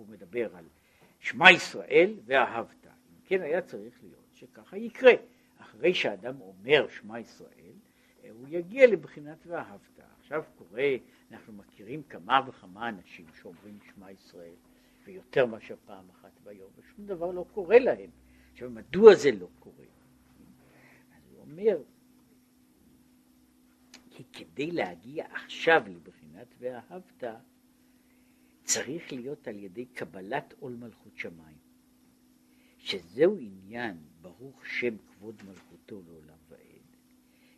הוא מדבר על שמע ישראל ואהבת. אם כן היה צריך להיות שככה יקרה. אחרי שאדם אומר שמע ישראל, הוא יגיע לבחינת ואהבת. עכשיו קורה, אנחנו מכירים כמה וכמה אנשים שאומרים שמע ישראל, ויותר מאשר פעם אחת ביום, ושום דבר לא קורה להם. עכשיו, מדוע זה לא קורה? אז הוא אומר, כי כדי להגיע עכשיו לבחינת ואהבת, צריך להיות על ידי קבלת עול מלכות שמיים, שזהו עניין ברוך שם כבוד מלכותו לעולם ועד,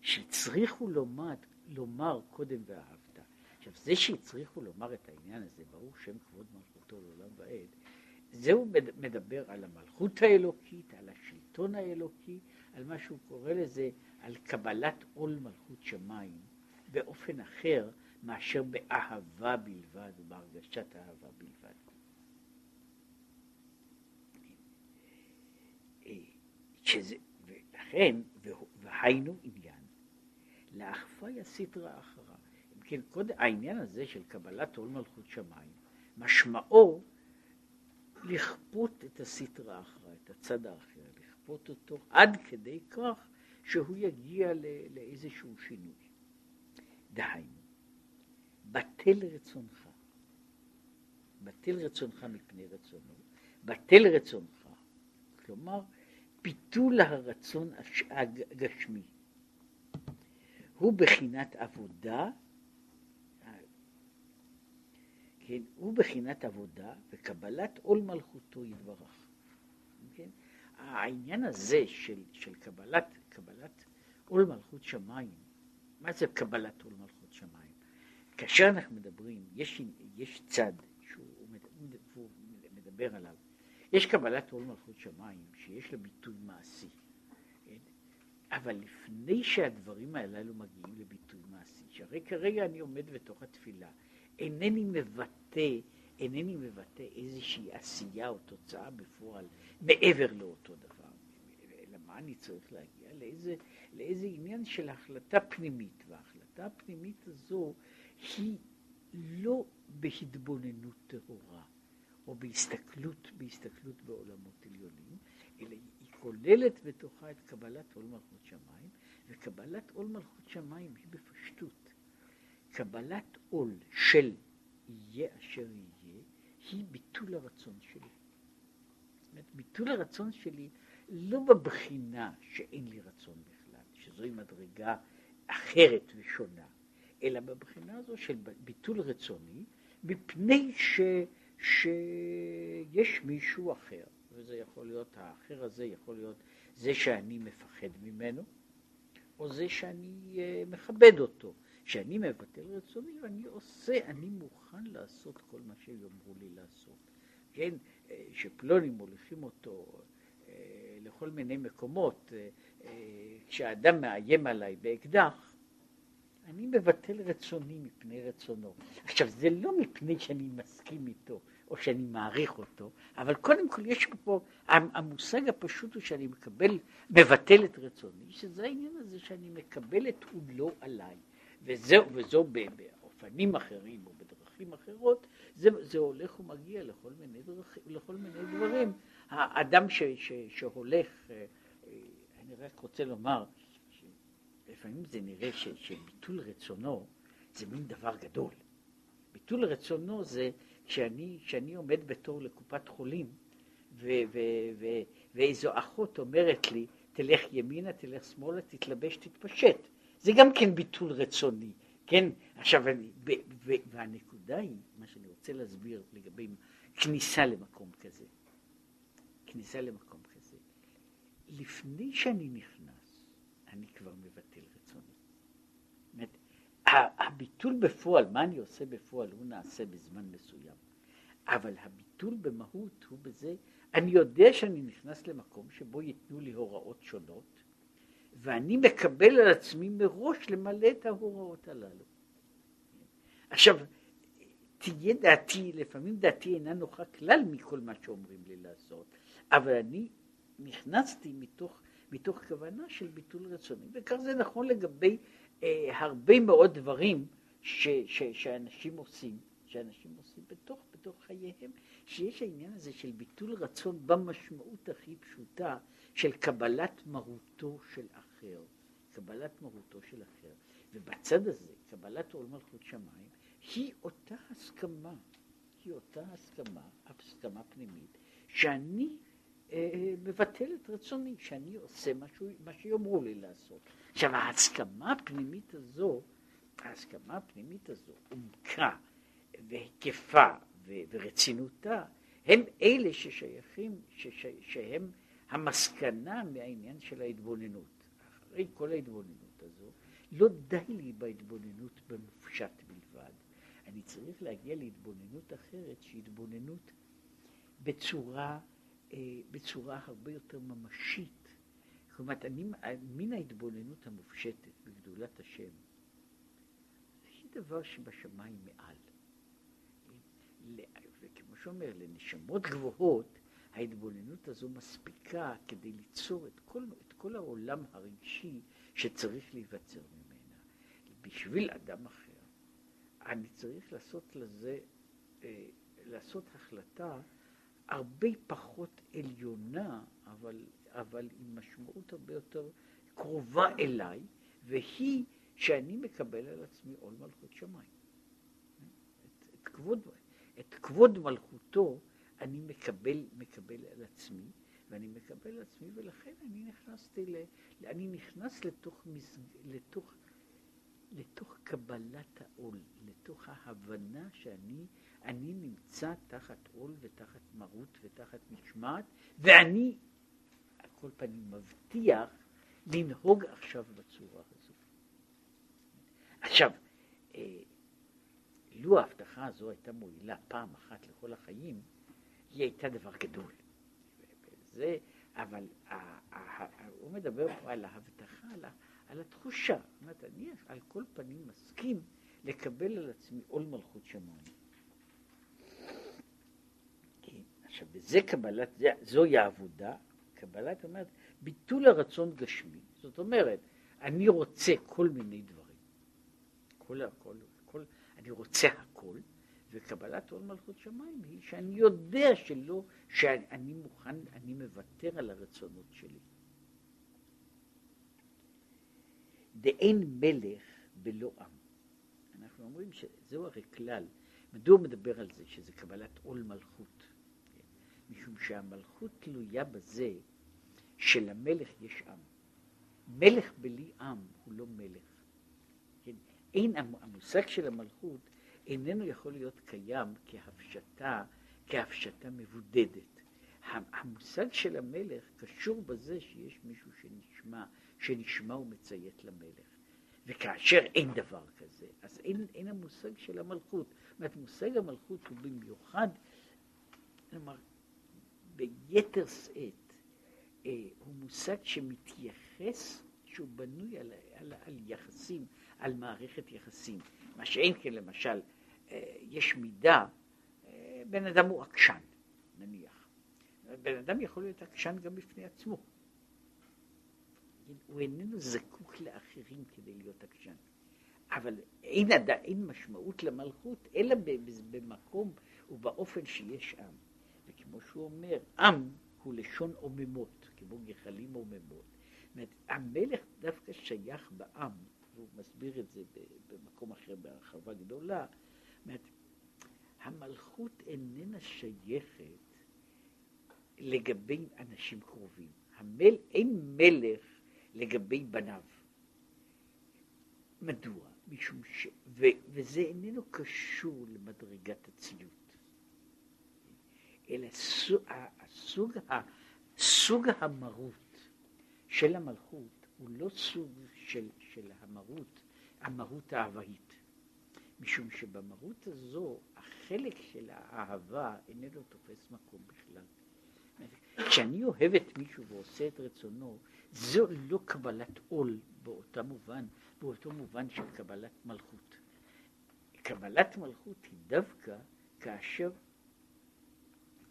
שהצריכו לומר, לומר קודם ואהבת. עכשיו זה שהצריכו לומר את העניין הזה, ברוך שם כבוד מלכותו לעולם ועד, זהו מדבר על המלכות האלוקית, על השלטון האלוקי, על מה שהוא קורא לזה, על קבלת עול מלכות שמיים באופן אחר מאשר באהבה בלבד ובהרגשת אהבה בלבד. שזה, ולכן, והיינו עניין, לאכפה יסיטרא אחרא. אם כן, קודם, העניין הזה של קבלת עול מלכות שמיים, משמעו לכפות את הסיטרא אחרא, את הצד האחר, לכפות אותו עד כדי כך שהוא יגיע לאיזשהו שינוי. דהיינו, בטל רצונך, בטל רצונך מפני רצונו, בטל רצונך, כלומר, ביטול הרצון הגשמי, הוא בחינת עבודה, כן, הוא בחינת עבודה וקבלת עול מלכותו יתברך. כן? העניין הזה של, של קבלת, קבלת עול מלכות שמיים, מה זה קבלת עול מלכות? כאשר אנחנו מדברים, יש, יש צד שהוא מדבר עליו, יש קבלת עול מלכות שמיים שיש לה ביטוי מעשי, כן? אבל לפני שהדברים הללו מגיעים לביטוי מעשי, שהרי כרגע אני עומד בתוך התפילה, אינני מבטא, אינני מבטא איזושהי עשייה או תוצאה בפועל מעבר לאותו דבר. אלא מה אני צריך להגיע? לאיזה, לאיזה עניין של החלטה פנימית, וההחלטה הפנימית הזו היא לא בהתבוננות טהורה, או בהסתכלות, בהסתכלות בעולמות עליונים, אלא היא כוללת בתוכה את קבלת עול מלכות שמיים, וקבלת עול מלכות שמיים היא בפשטות. קבלת עול של יהיה אשר יהיה, היא ביטול הרצון שלי. זאת אומרת, ביטול הרצון שלי לא בבחינה שאין לי רצון בכלל, שזוהי מדרגה אחרת ושונה, אלא בבחינה הזו של ביטול רצוני, מפני ש... שיש מישהו אחר, וזה יכול להיות, האחר הזה יכול להיות זה שאני מפחד ממנו, או זה שאני uh, מכבד אותו, שאני מבטל רצוני ואני עושה, אני מוכן לעשות כל מה שיאמרו לי לעשות. כן, אה, שפלונים מוליכים אותו אה, לכל מיני מקומות, כשאדם מאיים עליי באקדח, אני מבטל רצוני מפני רצונו. עכשיו, זה לא מפני שאני מסכים איתו, או שאני מעריך אותו, אבל קודם כל יש פה, המושג הפשוט הוא שאני מקבל, מבטל את רצוני, שזה העניין הזה שאני מקבל את עולו עליי, וזהו, וזו באופנים אחרים או בדרכים אחרות, זה, זה הולך ומגיע לכל מיני, דרכ, לכל מיני דברים. האדם ש, ש, שהולך, אה, אה, אני רק רוצה לומר, לפעמים זה נראה ש, שביטול רצונו זה מין דבר גדול. ביטול רצונו זה כשאני, כשאני עומד בתור לקופת חולים ו, ו, ו, ואיזו אחות אומרת לי, תלך ימינה, תלך שמאלה, תתלבש, תתפשט. זה גם כן ביטול רצוני, כן? עכשיו, אני, ו, ו, והנקודה היא, מה שאני רוצה להסביר לגבי כניסה למקום כזה. כניסה למקום כזה. לפני שאני נכנס, אני כבר. זאת הביטול בפועל, מה אני עושה בפועל, הוא נעשה בזמן מסוים. אבל הביטול במהות הוא בזה, אני יודע שאני נכנס למקום שבו ייתנו לי הוראות שונות, ואני מקבל על עצמי מראש למלא את ההוראות הללו. עכשיו, תהיה דעתי, לפעמים דעתי אינה נוחה כלל מכל מה שאומרים לי לעשות, אבל אני נכנסתי מתוך, מתוך כוונה של ביטול רצוני, וכך זה נכון לגבי אה, הרבה מאוד דברים ש, ש, שאנשים עושים, שאנשים עושים בתוך, בתוך חייהם, שיש העניין הזה של ביטול רצון במשמעות הכי פשוטה של קבלת מרותו של אחר, קבלת מרותו של אחר. ובצד הזה, קבלת עול מלכות שמיים, היא אותה הסכמה, היא אותה הסכמה, הסכמה פנימית, שאני אה, מבטל את רצוני, שאני עושה משהו, מה שיאמרו לי לעשות. עכשיו, ההסכמה הפנימית הזו, ההסכמה הפנימית הזו, עומקה והיקפה ורצינותה, הם אלה ששייכים, שש, שהם המסקנה מהעניין של ההתבוננות. אחרי כל ההתבוננות הזו, לא די לי בהתבוננות במופשט בלבד. אני צריך להגיע להתבוננות אחרת, שהיא התבוננות בצורה, אה, בצורה הרבה יותר ממשית. אומרת, אני, מן ההתבוננות המופשטת בגדולת השם, היא דבר שבשמיים מעל. וכמו שאומר, לנשמות גבוהות, ההתבוננות הזו מספיקה כדי ליצור את כל, את כל העולם הרגשי שצריך להיווצר ממנה. בשביל אדם אחר, אני צריך לעשות לזה, אה, לעשות החלטה הרבה פחות עליונה, אבל, אבל עם משמעות הרבה יותר קרובה אליי, והיא שאני מקבל על עצמי עול מלכות שמיים. את, את, כבוד, את כבוד מלכותו אני מקבל, מקבל על עצמי, ואני מקבל על עצמי, ולכן אני נכנסתי, ל, אני נכנס לתוך, מסג, לתוך, לתוך קבלת העול, לתוך ההבנה שאני אני נמצא תחת עול ותחת מרות ותחת משמעת, ואני, כל פנים, מבטיח לנהוג עכשיו בצורה הזו. עכשיו, אה, לו ההבטחה הזו הייתה מועילה פעם אחת לכל החיים, היא הייתה דבר גדול. זה, אבל הוא מדבר פה על ההבטחה, על, על התחושה. זאת אומרת, אני על כל פנים מסכים לקבל על עצמי עול מלכות שמיים. כן, עכשיו, וזה קבלת, זוהי העבודה, קבלת אומרת, ביטול הרצון גשמי. זאת אומרת, אני רוצה כל מיני דברים. כל, כל, כל, אני רוצה הכל, וקבלת עול מלכות שמיים היא שאני יודע שלא, שאני מוכן, אני מוותר על הרצונות שלי. דאין מלך בלא עם. אנחנו אומרים שזהו הרי כלל. מדוע מדבר על זה, שזה קבלת עול מלכות? משום שהמלכות תלויה בזה שלמלך יש עם. מלך בלי עם הוא לא מלך. כן? אין, המושג של המלכות איננו יכול להיות קיים כהפשטה, כהפשטה מבודדת. המושג של המלך קשור בזה שיש מישהו שנשמע, שנשמע ומציית למלך. וכאשר אין דבר כזה, אז אין, אין המושג של המלכות. זאת אומרת, מושג המלכות הוא במיוחד, כלומר, ביתר שאת, הוא מושג שמתייחס, שהוא בנוי על, על, על יחסים, על מערכת יחסים. מה שאין כן, למשל, אה, יש מידה, אה, בן אדם הוא עקשן, נניח. בן אדם יכול להיות עקשן גם בפני עצמו. הוא איננו זקוק לאחרים כדי להיות עקשן. אבל אין, עד, אין משמעות למלכות, אלא במקום ובאופן שיש עם. וכמו שהוא אומר, עם הוא לשון עוממות, כמו גחלים עוממות. זאת אומרת, המלך דווקא שייך בעם, והוא מסביר את זה במקום אחר בהרחבה גדולה. זאת אומרת, המלכות איננה שייכת לגבי אנשים קרובים. המל, אין מלך לגבי בניו. מדוע? משום ש... ו, וזה איננו קשור למדרגת הציות, אלא סוג, הסוג, סוג המרות של המלכות הוא לא סוג של, של המרות, המרות האהבהית. משום שבמרות הזו החלק של האהבה איננו תופס מקום בכלל. כשאני אוהב את מישהו ועושה את רצונו, זו לא קבלת עול באותו מובן, באותו מובן של קבלת מלכות. קבלת מלכות היא דווקא כאשר,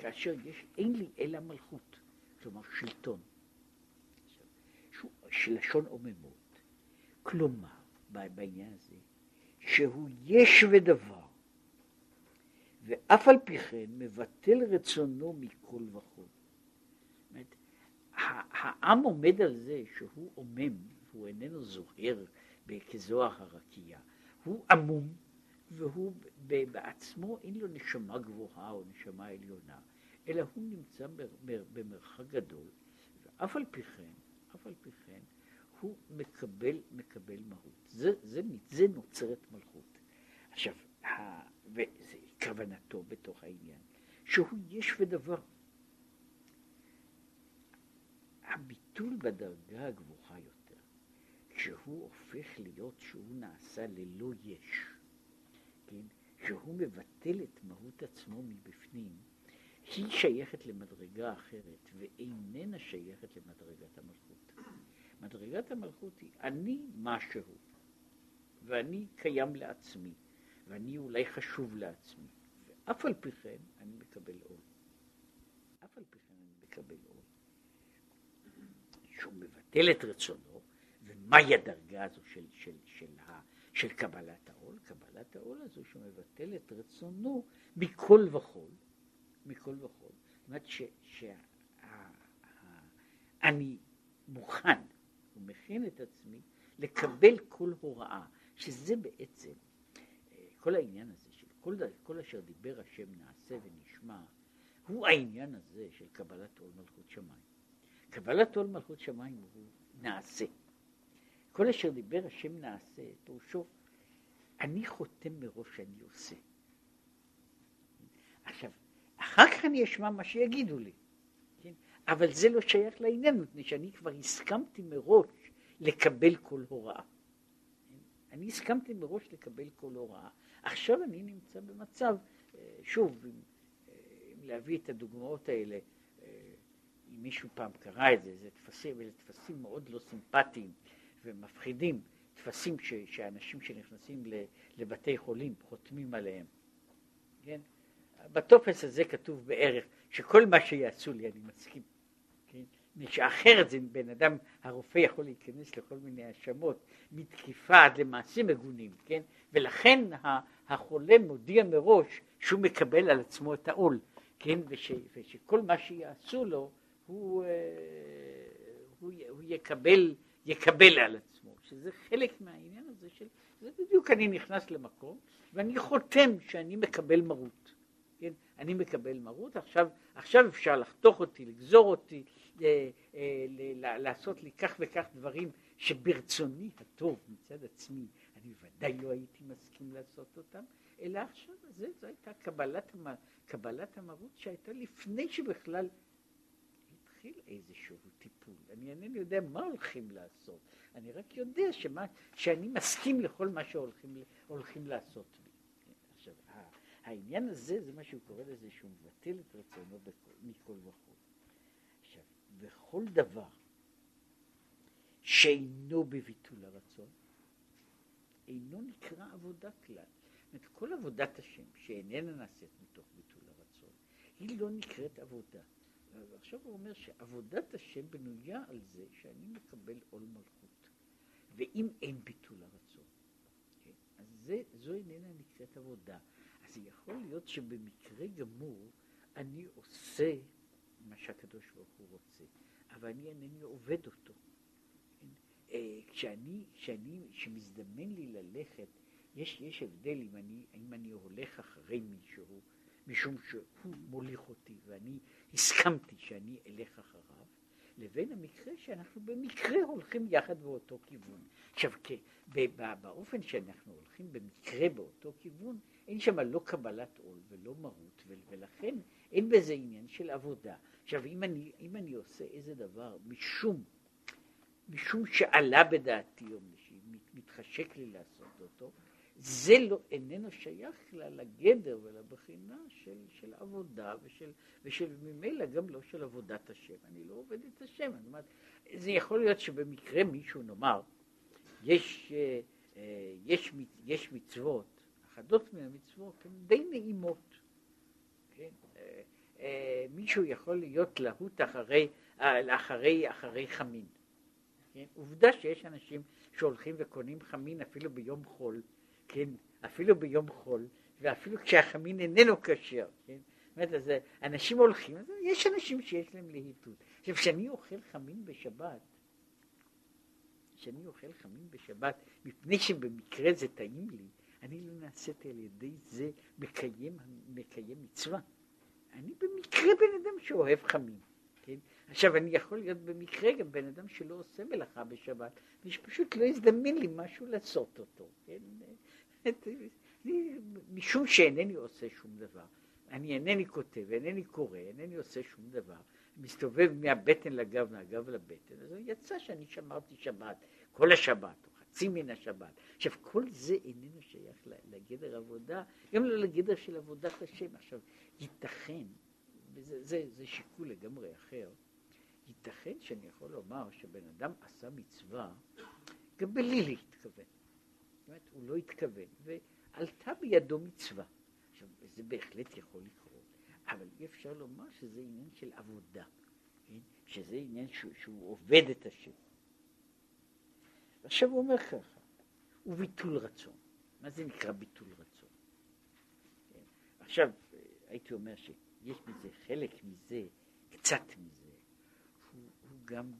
כאשר יש, אין לי אלא מלכות, כלומר שלטון, של לשון עוממות. כלומר, בעניין הזה, שהוא יש ודבר, ואף על פי כן מבטל רצונו מכל וכל. אומרת, העם עומד על זה שהוא עומם, והוא איננו זוהר כזוהר הרקיע, הוא עמום והוא בעצמו אין לו נשמה גבוהה או נשמה עליונה, אלא הוא נמצא במרחק גדול, ואף על פי כן, אף על פי כן, הוא מקבל, מקבל מהות. זה, זה, זה נוצרת מלכות. עכשיו, וזה כוונתו בתוך העניין, שהוא יש ודבר. הביטול בדרגה הגבוהה יותר, כשהוא הופך להיות שהוא נעשה ללא יש, כן, שהוא מבטל את מהות עצמו מבפנים, היא שייכת למדרגה אחרת ואיננה שייכת למדרגת המלכות. מדרגת המלכות היא אני משהו, ואני קיים לעצמי, ואני אולי חשוב לעצמי, ואף על פי כן אני מקבל עול. אף על פי כן אני מקבל עול. שהוא מבטל את רצונו, ומהי הדרגה הזו של, של, של, של, של קבלת העול? קבלת העול הזו שהוא מבטל את רצונו מכל וכול, מכל וכול. זאת אומרת שאני מוכן ומכין את עצמי לקבל כל הוראה, שזה בעצם כל העניין הזה של כל, כל אשר דיבר השם נעשה ונשמע, הוא העניין הזה של קבלת עול מלכות שמיים. קבלת עול מלכות שמיים הוא נעשה. כל אשר דיבר השם נעשה, פירושו, אני חותם מראש שאני עושה. עכשיו, כך אני אשמע מה שיגידו לי, כן? אבל זה לא שייך לעניין, מפני שאני כבר הסכמתי מראש לקבל כל הוראה. אני הסכמתי מראש לקבל כל הוראה. עכשיו אני נמצא במצב, אה, שוב, אם, אה, אם להביא את הדוגמאות האלה, אה, אם מישהו פעם קרא את זה, זה טפסים, אלה טפסים מאוד לא סימפטיים ומפחידים, טפסים ש, שאנשים שנכנסים לבתי חולים חותמים עליהם, כן? בטופס הזה כתוב בערך שכל מה שיעשו לי אני מסכים, כן? שאחרת זה בן אדם, הרופא יכול להיכנס לכל מיני האשמות מתקיפה עד למעשים מגונים, כן? ולכן החולה מודיע מראש שהוא מקבל על עצמו את העול, כן? וש, ושכל מה שיעשו לו הוא, אה, הוא, הוא יקבל, יקבל על עצמו, שזה חלק מהעניין הזה של, זה בדיוק אני נכנס למקום ואני חותם שאני מקבל מרות. כן? אני מקבל מרות, עכשיו, עכשיו אפשר לחתוך אותי, לגזור אותי, אה, אה, לעשות לי כך וכך דברים שברצוני הטוב מצד עצמי, אני ודאי לא הייתי מסכים לעשות אותם, אלא עכשיו זה, זו הייתה קבלת, קבלת המרות שהייתה לפני שבכלל התחיל איזשהו טיפול. אני אינני יודע מה הולכים לעשות, אני רק יודע שמה, שאני מסכים לכל מה שהולכים לעשות העניין הזה, זה מה שהוא קורא לזה, שהוא מבטל את רצונו מכל וכל. עכשיו, וכל דבר שאינו בביטול הרצון, אינו נקרא עבודה כלל. זאת אומרת, כל עבודת השם שאיננה נעשית מתוך ביטול הרצון, היא לא נקראת עבודה. ועכשיו הוא אומר שעבודת השם בנויה על זה שאני מקבל עול מלכות. ואם אין ביטול הרצון, כן, אז זה, זו איננה נקראת עבודה. אז יכול להיות שבמקרה גמור אני עושה מה שהקדוש ברוך הוא רוצה, אבל אני אינני עובד אותו. אה, כשאני, כשאני, כשמזדמן לי ללכת, יש, יש הבדל אם אני, אם אני הולך אחרי מישהו, משום שהוא מוליך אותי ואני הסכמתי שאני אלך אחריו, לבין המקרה שאנחנו במקרה הולכים יחד באותו כיוון. עכשיו, באופן שאנחנו הולכים במקרה באותו כיוון, אין שם לא קבלת עול ולא מרות, ולכן אין בזה עניין של עבודה. עכשיו, אם אני, אם אני עושה איזה דבר משום משום שעלה בדעתי או מתחשק לי לעשות אותו, זה לא, איננו שייך לגדר ולבחינה של, של עבודה ושל, ושל ממילא גם לא של עבודת השם. אני לא עובד את השם. אני אומר, זה יכול להיות שבמקרה מישהו נאמר, יש, אה, אה, יש, יש מצוות, אחדות מהמצוות הן די נעימות. כן? אה, מישהו יכול להיות להוט אחרי, אחרי, אחרי חמין. כן? עובדה שיש אנשים שהולכים וקונים חמין אפילו ביום חול, כן? אפילו ביום חול, ואפילו כשהחמין איננו כשר, כן? זאת אומרת, אנשים הולכים, יש אנשים שיש להם להיטות. עכשיו, כשאני אוכל חמין בשבת, כשאני אוכל חמין בשבת, מפני שבמקרה זה טעים לי, אני לא נעשיתי על ידי זה מקיים, מקיים מצווה. אני במקרה בן אדם שאוהב חמין. כן? עכשיו, אני יכול להיות במקרה גם בן אדם שלא עושה מלאכה בשבת, ושפשוט לא הזדמן לי משהו לעשות אותו. כן? משום שאינני עושה שום דבר. אני אינני כותב, אינני קורא, אינני עושה שום דבר, מסתובב מהבטן לגב, מהגב לבטן, אז יצא שאני שמרתי שבת, כל השבת, חצי מן השבת. עכשיו, כל זה איננו שייך לגדר עבודה, גם לא לגדר של עבודת השם. עכשיו, ייתכן, וזה זה, זה שיקול לגמרי אחר, ייתכן שאני יכול לומר שבן אדם עשה מצווה גם בלי להתכוון. זאת אומרת, הוא לא התכוון, ועלתה בידו מצווה. עכשיו, זה בהחלט יכול לקרות, אבל אי אפשר לומר שזה עניין של עבודה, כן? שזה עניין שהוא, שהוא עובד את השם. עכשיו הוא אומר ככה, הוא ביטול רצון. מה זה נקרא ביטול רצון? כן? עכשיו, הייתי אומר שיש בזה חלק מזה, קצת מזה, הוא, הוא גם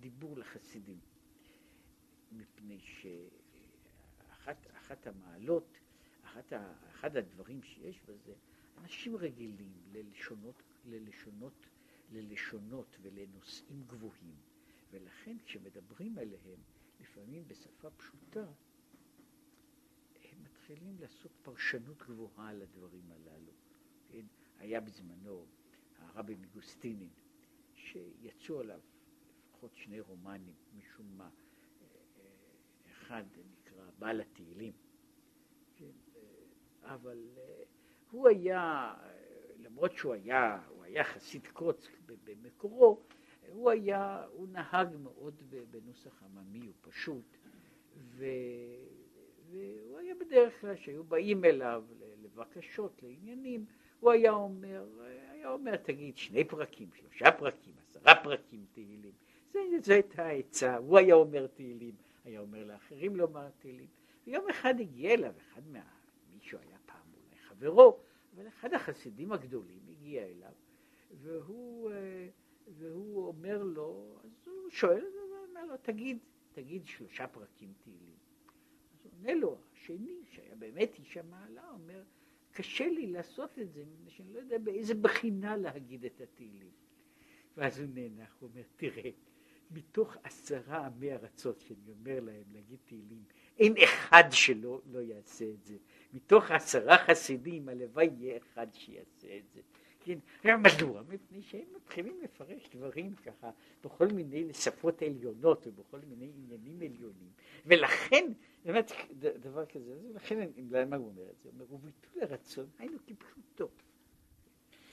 דיבור לחסידים, מפני שאחת המעלות, אחת, אחד הדברים שיש בזה, אנשים רגילים ללשונות, ללשונות, ללשונות ולנושאים גבוהים, ולכן כשמדברים עליהם, לפעמים בשפה פשוטה, הם מתחילים לעשות פרשנות גבוהה על הדברים הללו. כן? היה בזמנו הרבי מגוסטינין, שיצאו עליו לפחות שני רומנים, משום מה, אחד נקרא בעל התהילים, כן? אבל הוא היה, למרות שהוא היה, הוא היה חסיד קוץ במקורו, הוא היה, הוא נהג מאוד בנוסח עממי ופשוט, ו, והוא היה בדרך כלל, שהיו באים אליו לבקשות, לעניינים, הוא היה אומר, היה אומר, תגיד, שני פרקים, שלושה פרקים, עשרה פרקים תהילים. זו הייתה העצה, הוא היה אומר תהילים, היה אומר לאחרים לומר תהילים. ויום אחד הגיע אליו, אחד מה... מישהו היה פעם אולי חברו, אבל אחד החסידים הגדולים הגיע אליו, והוא... והוא אומר לו, אז הוא שואל, הוא אומר לו, תגיד, תגיד שלושה פרקים תהילים. אז הוא עונה לו, השני, שהיה באמת איש המעלה, אומר, קשה לי לעשות את זה, מפני שאני לא יודע באיזה בחינה להגיד את התהילים. ואז הוא נאנח, הוא אומר, תראה, מתוך עשרה עמי ארצות שאני אומר להם להגיד תהילים, אין אחד שלא לא יעשה את זה. מתוך עשרה חסידים, הלוואי יהיה אחד שיעשה את זה. כן, מדוע? מפני שהם מתחילים לפרש דברים ככה בכל מיני שפות עליונות ובכל מיני עניינים עליונים, ולכן, באמת, דבר כזה, ולכן, למה הוא אומר את זה? הוא אומר, וביטול הרצון, היינו כפשוטו.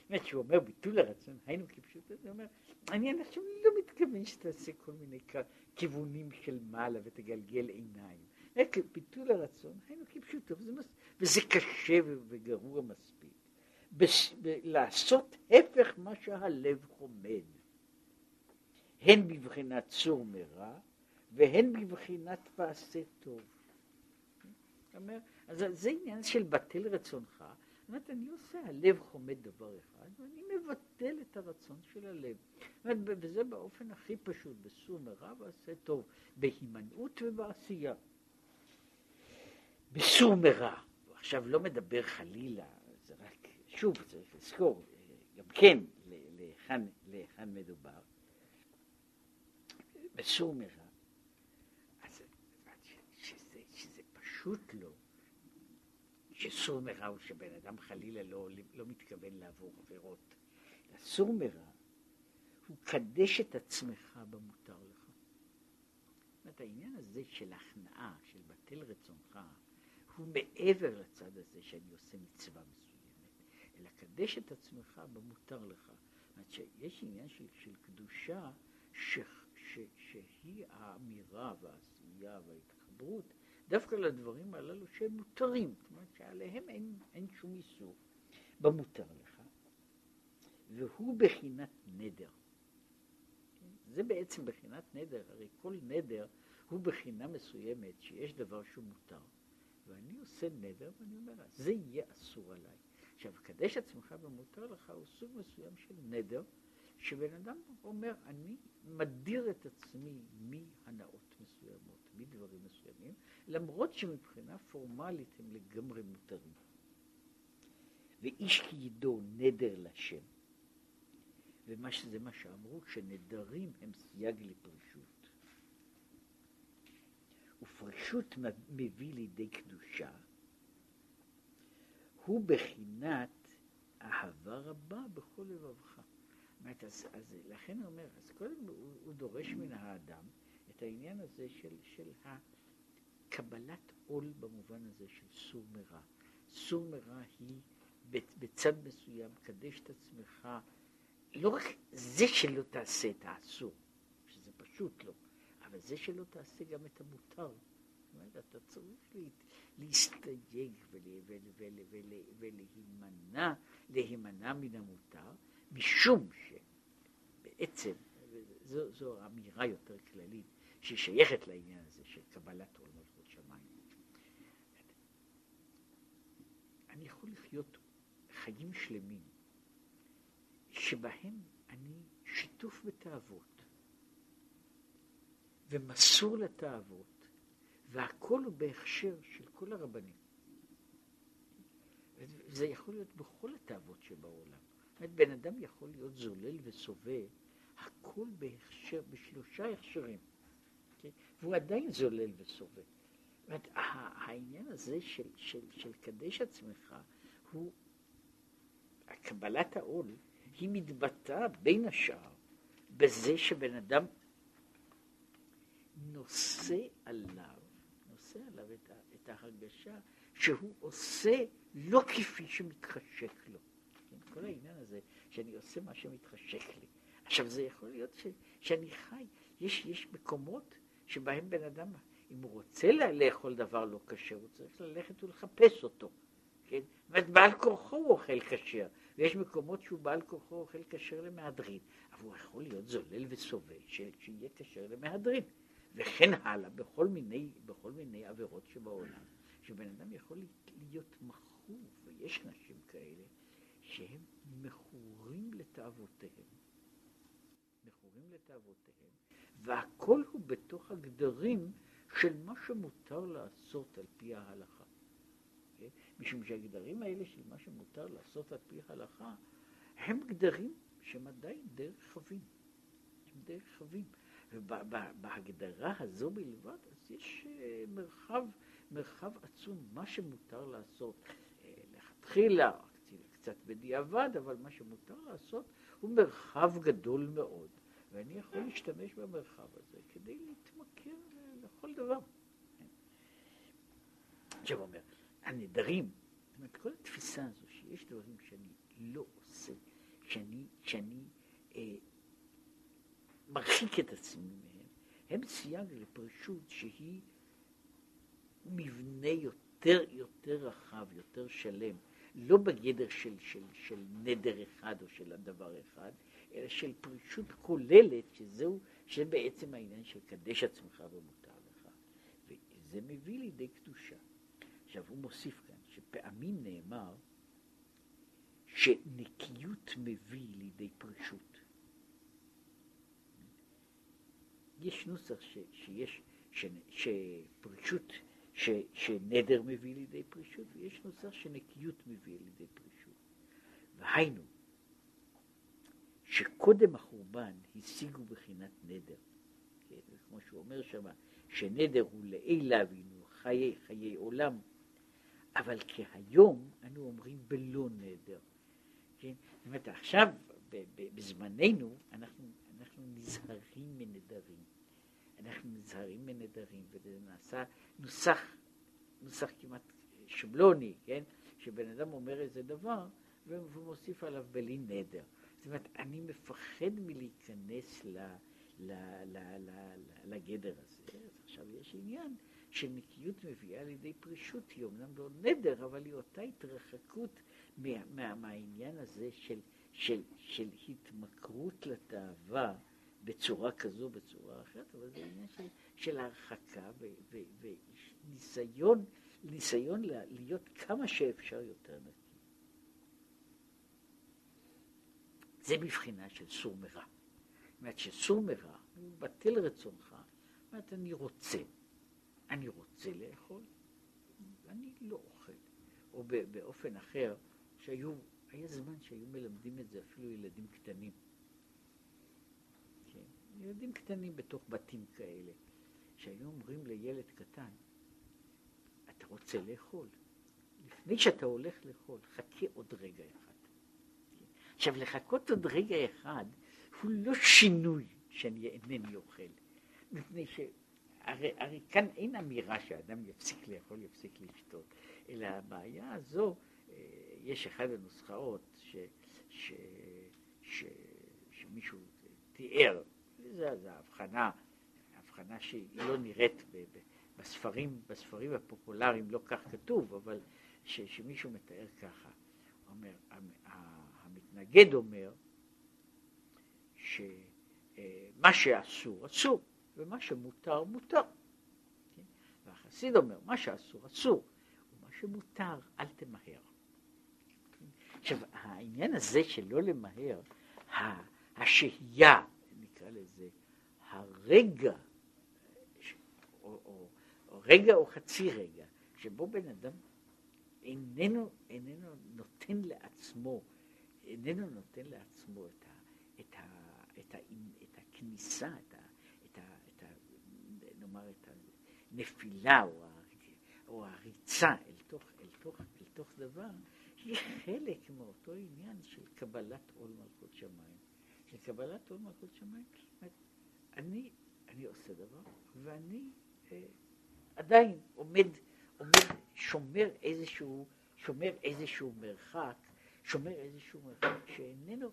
באמת, שהוא אומר ביטול הרצון, היינו כפשוטו, זה אומר, אני עכשיו לא מתכוון שתעשה כל מיני כיוונים של מעלה ותגלגל עיניים. ביטול הרצון, היינו כפשוטו, וזה, וזה קשה וגרוע מספיק. בש... ב... לעשות הפך מה שהלב חומד, הן בבחינת צור מרע והן בבחינת מעשה טוב. אומר, אז זה עניין של בטל רצונך. זאת אומרת, אני עושה, הלב חומד דבר אחד, ואני מבטל את הרצון של הלב. זאת אומרת, וזה באופן הכי פשוט, בסור מרע ועשה טוב, בהימנעות ובעשייה. בסור מרע, עכשיו לא מדבר חלילה שוב, צריך לזכור גם כן להיכן, מדובר. בסור מרע, אז שזה, שזה פשוט לא, שסור מרע הוא שבן אדם חלילה לא, לא מתכוון לעבור עבירות. הסור מרע הוא קדש את עצמך במותר לך. זאת אומרת, העניין הזה של הכנעה, של בטל רצונך, הוא מעבר לצד הזה שאני עושה מצווה מסוימת. אלא קדש את עצמך במותר לך. זאת אומרת שיש עניין של, של קדושה ש, ש, שהיא האמירה והעשייה וההתחברות דווקא לדברים הללו שהם מותרים, זאת אומרת שעליהם אין, אין שום איסור, במותר לך, והוא בחינת נדר. זה בעצם בחינת נדר, הרי כל נדר הוא בחינה מסוימת שיש דבר שהוא מותר, ואני עושה נדר, ואני אומר, זה יהיה אסור עליי. עכשיו, קדש עצמך במותר לך הוא סוג מסוים של נדר, שבן אדם אומר, אני מדיר את עצמי מהנאות מסוימות, מדברים מסוימים, למרות שמבחינה פורמלית הם לגמרי מותרים. ואיש כי ידו נדר לשם, ומה שזה מה שאמרו, שנדרים הם סייג לפרישות. ופרישות מביא לידי קדושה, הוא בחינת אהבה רבה בכל לבבך. אומרת, אז, אז לכן הוא אומר, אז קודם הוא, הוא דורש מן האדם את העניין הזה של, של הקבלת עול במובן הזה של סור מרע. סור מרע היא בצד מסוים, קדש את עצמך, לא רק זה שלא תעשה את האסור, שזה פשוט לא, אבל זה שלא תעשה גם את המותר. אומרת, אתה צריך להסתייג ולהימנע, להימנע מן המותר, משום שבעצם, זו, זו אמירה יותר כללית, ששייכת לעניין הזה של קבלת עול מלכות שמיים. אני יכול לחיות חיים שלמים שבהם אני שיתוף בתאוות ומסור לתאוות והכל הוא בהכשר של כל הרבנים. זה יכול להיות בכל התאוות שבעולם. זאת בן אדם יכול להיות זולל וסובב, הכל בהכשר, בשלושה הכשרים. כן? והוא עדיין זולל וסובב. זאת אומרת, העניין הזה של, של, של קדש עצמך הוא, קבלת העול היא מתבטאה בין השאר בזה שבן אדם נושא עליו, נושא עליו את, את ההרגשה שהוא עושה לא כפי שמתחשק לו. כן, כל העניין הזה שאני עושה מה שמתחשק לי. עכשיו זה יכול להיות ש, שאני חי, יש, יש מקומות שבהם בן אדם, אם הוא רוצה לאכול דבר לא כשר, הוא צריך ללכת ולחפש אותו. כן? זאת אומרת, בעל כורחו הוא אוכל כשר, ויש מקומות שהוא בעל כורחו אוכל כשר למהדרין, אבל הוא יכול להיות זולל וסובל, שיהיה כשר למהדרין, וכן הלאה, בכל מיני, בכל מיני עבירות שבעולם, שבן אדם יכול להיות מכור, ויש נשים כאלה, שהם מכורים לתאוותיהם, מכורים לתאוותיהם, והכל הוא בתוך הגדרים של מה שמותר לעשות על פי ההלכה. כן? משום שהגדרים האלה של מה שמותר לעשות על פי ההלכה, הם גדרים שהם עדיין די רחבים. הם די רחבים. ובהגדרה הזו בלבד, אז יש אה, מרחב, מרחב עצום, מה שמותר לעשות. אה, לכתחילה, קצת בדיעבד, אבל מה שמותר לעשות הוא מרחב גדול מאוד. ואני יכול להשתמש במרחב הזה כדי להתמכר לכל דבר. עכשיו אומר, הנדרים, זאת אומרת, כל התפיסה הזו שיש דברים שאני לא עושה, שאני, שאני אה, מרחיק את עצמי מהם, הם סייג לפרישות שהיא מבנה יותר, יותר רחב, יותר שלם, לא בגדר של, של, של נדר אחד או של הדבר אחד, אלא של פרישות כוללת, שזהו, שבעצם העניין של קדש עצמך ומותר לך. וזה מביא לידי קדושה. עכשיו הוא מוסיף כאן שפעמים נאמר שנקיות מביא לידי פרישות. יש נוסח ש, שיש, ש, שפרישות, ש, שנדר מביא לידי פרישות, ויש נוסח שנקיות מביא לידי פרישות. והיינו, שקודם החורבן השיגו בחינת נדר. כן, כמו שהוא אומר שם, שנדר הוא לעילה והיינו חיי, חיי עולם. אבל כהיום אנו אומרים בלא נדר. כן? זאת אומרת, עכשיו, בזמננו, אנחנו, אנחנו נזהרים מנדרים. אנחנו נזהרים מנדרים, וזה נעשה נוסח, נוסח כמעט שבלוני, כן? שבן אדם אומר איזה דבר, והוא מוסיף עליו בלי נדר. זאת אומרת, אני מפחד מלהיכנס ל, ל, ל, ל, ל, לגדר הזה. אז עכשיו יש עניין שנקיות מביאה לידי פרישות, היא אומנם לא נדר, אבל היא אותה התרחקות מה, מה, מהעניין הזה של, של, של התמכרות לתאווה בצורה כזו, בצורה אחרת, אבל זה עניין של, של הרחקה וניסיון ניסיון להיות כמה שאפשר יותר נקי. זה בבחינה של סור מרע. זאת אומרת שסור מרע הוא בטל רצונך, זאת אומרת אני רוצה, אני רוצה לאכול, ואני לא אוכל. או באופן אחר, שהיו, היה זמן שהיו מלמדים את זה אפילו ילדים קטנים. כן? ילדים קטנים בתוך בתים כאלה, שהיו אומרים לילד קטן, אתה רוצה לאכול? לפני שאתה הולך לאכול, חכה עוד רגע אחד. עכשיו, לחכות עוד רגע אחד הוא לא שינוי שאני אינני אוכל, מפני ש... הרי, הרי כאן אין אמירה שאדם יפסיק לאכול, יפסיק לשתות, אלא הבעיה הזו, אה, יש אחת הנוסחאות ש, ש, ש, שמישהו תיאר, זו הבחנה, הבחנה שהיא לא נראית ב, ב, בספרים, בספרים הפופולריים לא כך כתוב, אבל ש, שמישהו מתאר ככה, אומר, המתנגד אומר שמה שאסור אסור ומה שמותר מותר. כן? והחסיד אומר מה שאסור אסור ומה שמותר אל תמהר. עכשיו העניין הזה של לא למהר, השהייה, נקרא לזה, הרגע, או, או, או רגע או חצי רגע, שבו בן אדם איננו, איננו נותן לעצמו איננו נותן לעצמו את, ה, את, ה, את, ה, את הכניסה, את ה, את ה, את ה, נאמר את הנפילה או, ה, או הריצה אל תוך, אל, תוך, אל תוך דבר, היא חלק מאותו עניין של קבלת עול מלכות שמיים. של קבלת עול מלכות שמיים. אני, אני עושה דבר, ואני אה, עדיין עומד, עומד, שומר איזשהו, שומר איזשהו מרחק שומר איזשהו מרחק שאיננו,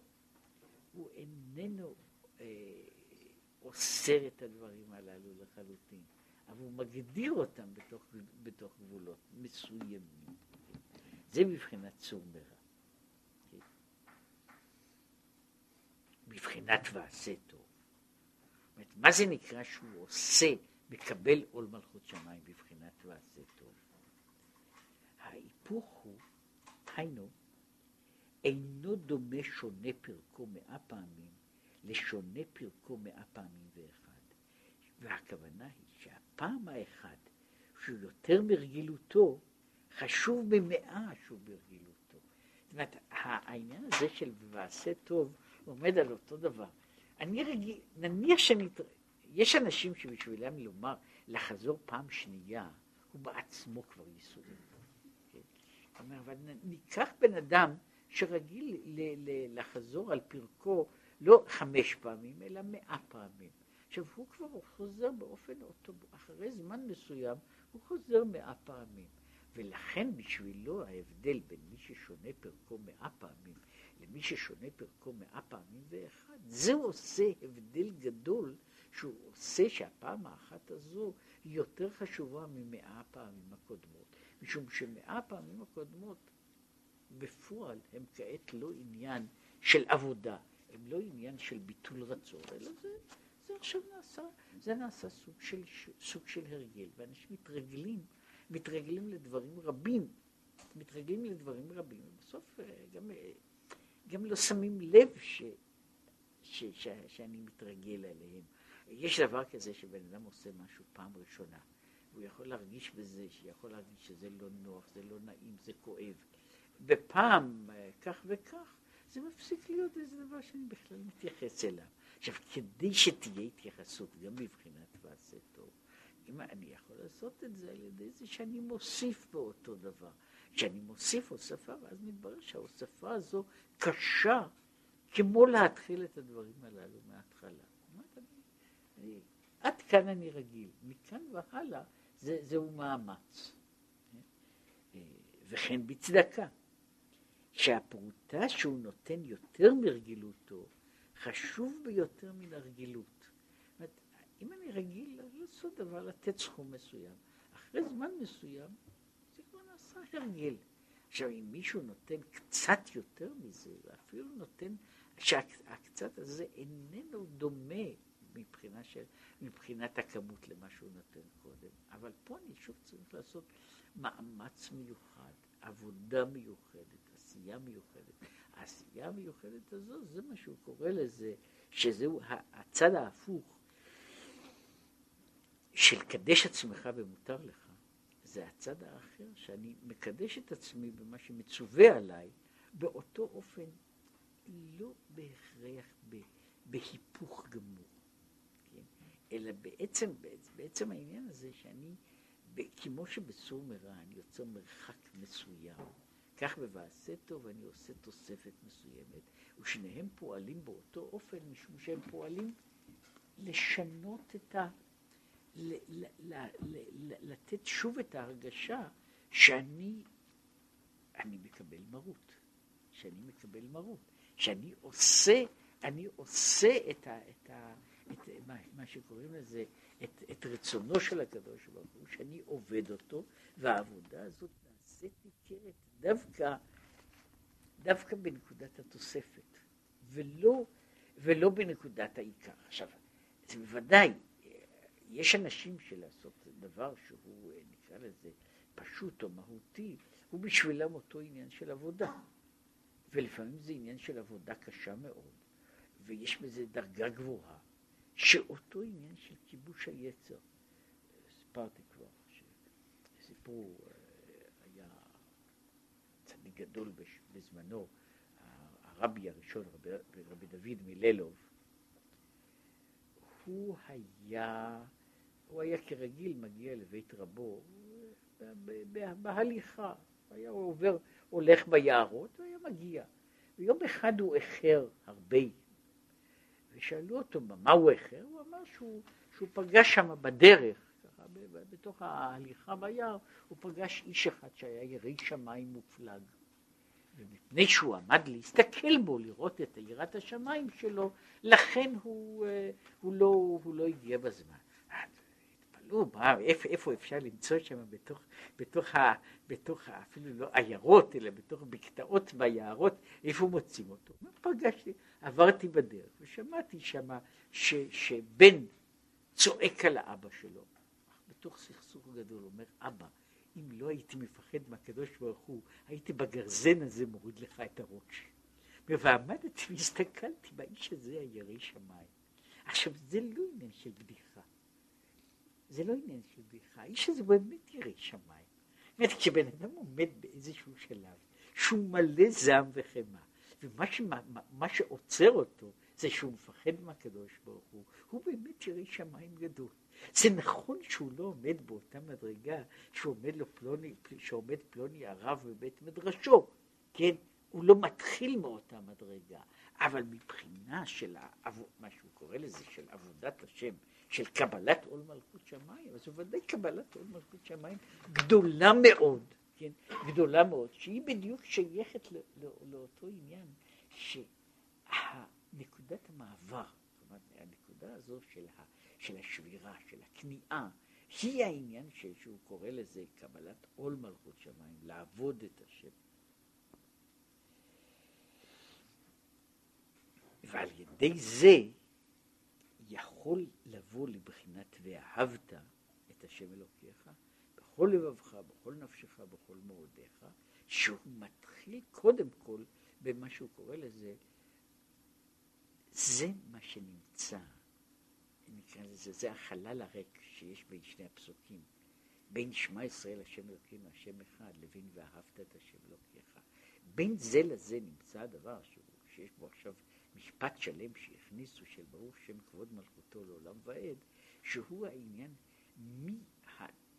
הוא איננו אה, אוסר את הדברים הללו לחלוטין, אבל הוא מגדיר אותם בתוך, בתוך גבולות מסוימים. זה מבחינת צור מרע. מבחינת ועשה טוב. מה זה נקרא שהוא עושה, מקבל עול מלכות שמיים בבחינת ועשה טוב? ההיפוך הוא, היינו, אינו דומה שונה פרקו מאה פעמים לשונה פרקו מאה פעמים ואחד. והכוונה היא שהפעם האחד שהוא יותר מרגילותו, חשוב ממאה שהוא מרגילותו. זאת אומרת, העניין הזה של ועשה טוב עומד על אותו דבר. אני רגיל, נניח שאני, יש אנשים שבשבילם לומר לחזור פעם שנייה, הוא בעצמו כבר ייסורים. כן? אבל ניקח בן אדם שרגיל ל- ל- לחזור על פרקו לא חמש פעמים, אלא מאה פעמים. עכשיו, הוא כבר חוזר באופן אוטו, אחרי זמן מסוים, הוא חוזר מאה פעמים. ולכן בשבילו ההבדל בין מי ששונה פרקו מאה פעמים למי ששונה פרקו מאה פעמים ואחד, זה עושה הבדל גדול שהוא עושה שהפעם האחת הזו היא יותר חשובה ממאה הפעמים הקודמות. משום שמאה הפעמים הקודמות בפועל הם כעת לא עניין של עבודה, הם לא עניין של ביטול רצון, אלא זה, זה עכשיו נעשה, זה נעשה סוג של, סוג של הרגל, ואנשים מתרגלים, מתרגלים לדברים רבים, מתרגלים לדברים רבים, ובסוף אה, גם, אה, גם לא שמים לב ש, ש, ש, שאני מתרגל אליהם. יש דבר כזה שבן אדם עושה משהו פעם ראשונה, הוא יכול להרגיש בזה, שיכול להרגיש שזה לא נוח, זה לא נעים, זה כואב. בפעם אה, כך וכך, זה מפסיק להיות איזה דבר שאני בכלל מתייחס אליו. עכשיו, כדי שתהיה התייחסות גם מבחינת ועשה טוב, אם אני יכול לעשות את זה על ידי זה שאני מוסיף באותו דבר. כשאני מוסיף הוספה, ואז מתברר שההוספה הזו קשה כמו להתחיל את הדברים הללו מההתחלה. עד כאן אני רגיל, מכאן והלאה זה, זהו מאמץ. אה, וכן בצדקה. שהפרוטה שהוא נותן יותר מרגילותו, חשוב ביותר מן הרגילות. אם אני רגיל לעשות דבר, לתת סכום מסוים, אחרי זמן מסוים זה כבר נעשה הרגל. עכשיו, אם מישהו נותן קצת יותר מזה, ואפילו נותן, שהקצת הזה איננו דומה מבחינה של, מבחינת הכמות למה שהוא נותן קודם. אבל פה אני שוב צריך לעשות מאמץ מיוחד, עבודה מיוחדת, עשייה מיוחדת. העשייה המיוחדת הזו, זה מה שהוא קורא לזה, שזהו הצד ההפוך של קדש עצמך ומותר לך. זה הצד האחר, שאני מקדש את עצמי במה שמצווה עליי, באותו אופן, לא בהכרח בהיפוך גמור, כן? אלא בעצם, בעצם העניין הזה שאני, כמו שבסור מרע אני יוצר מרחק מסוים, כך בבעשה טוב אני עושה תוספת מסוימת, ושניהם פועלים באותו אופן, משום שהם פועלים לשנות את ה... לתת שוב את ההרגשה שאני אני מקבל מרות, שאני מקבל מרות, שאני עושה, אני עושה את, ה, את, ה, את מה, מה שקוראים לזה, את, את רצונו של הקדוש ברוך הוא, שאני עובד אותו, והעבודה הזאת נעשית ניכרת דווקא, דווקא בנקודת התוספת, ולא, ולא בנקודת העיקר. עכשיו, זה בוודאי, יש אנשים שלעשות דבר שהוא, נקרא לזה, פשוט או מהותי, הוא בשבילם אותו עניין של עבודה. ולפעמים זה עניין של עבודה קשה מאוד, ויש בזה דרגה גבוהה, שאותו עניין של כיבוש היצר, סיפרתי כבר, שסיפרו, אה, היה צדיק גדול בזמנו, הרבי הראשון, רבי, רבי דוד מללוב, הוא היה הוא היה כרגיל מגיע לבית רבו בהליכה, היה עובר, הולך ביערות, הוא היה מגיע. ויום אחד הוא איחר הרבה, ושאלו אותו מה הוא איחר, הוא אמר שהוא, שהוא פגש שם בדרך, ככה, בתוך ההליכה ביער, הוא פגש איש אחד שהיה ירי שמיים מופלג. ומפני שהוא עמד להסתכל בו, לראות את יראת השמיים שלו, לכן הוא, אה, הוא, לא, הוא לא הגיע בזמן. תסתכלו מה, איפה, איפה אפשר למצוא שם בתוך, בתוך, ה, בתוך ה, אפילו לא עיירות, אלא בתוך בקתאות ביערות, איפה מוצאים אותו? פגשתי, עברתי בדרך ושמעתי שם שבן צועק על האבא שלו, בתוך סכסוך גדול, אומר, אבא, אם לא הייתי מפחד מהקדוש ברוך הוא, הייתי בגרזן הזה מוריד לך את הראש. ועמדתי והסתכלתי באיש הזה הירי שמיים. עכשיו, זה לא עניין של בדיחה. זה לא עניין של בדיחה, האיש הזה באמת ירא שמיים. זאת אומרת, כשבן אדם עומד באיזשהו שלב, שהוא מלא זעם וחמאה, ומה שמה, מה שעוצר אותו זה שהוא מפחד מהקדוש ברוך הוא, הוא באמת ירא שמיים גדול. זה נכון שהוא לא עומד באותה מדרגה שעומד לו פלוני, שעומד פלוני הרב בבית מדרשו, כן? הוא לא מתחיל מאותה מדרגה, אבל מבחינה של מה שהוא קורא לזה, של עבודת השם, של קבלת עול מלכות שמיים, אז בוודאי קבלת עול מלכות שמיים גדולה מאוד, כן, גדולה מאוד, שהיא בדיוק שייכת לא, לא, לאותו עניין, שנקודת המעבר, זאת אומרת, הנקודה הזו של, ה, של השבירה, של הכניעה, היא העניין שהוא קורא לזה קבלת עול מלכות שמיים, לעבוד את השם. ועל ידי זה יכול לבוא לבחינת ואהבת את השם אלוקיך בכל לבבך, בכל נפשך, בכל מאודיך, שהוא מתחיל קודם כל במה שהוא קורא לזה, זה מה שנמצא, נקרא לזה, זה החלל הריק שיש בין שני הפסוקים, בין שמע ישראל השם אלוקינו השם אחד, לבין ואהבת את השם אלוקיך. בין זה לזה נמצא הדבר שהוא, שיש בו עכשיו משפט שלם שהכניסו של ברוך שם כבוד מלכותו לעולם ועד, שהוא העניין מי,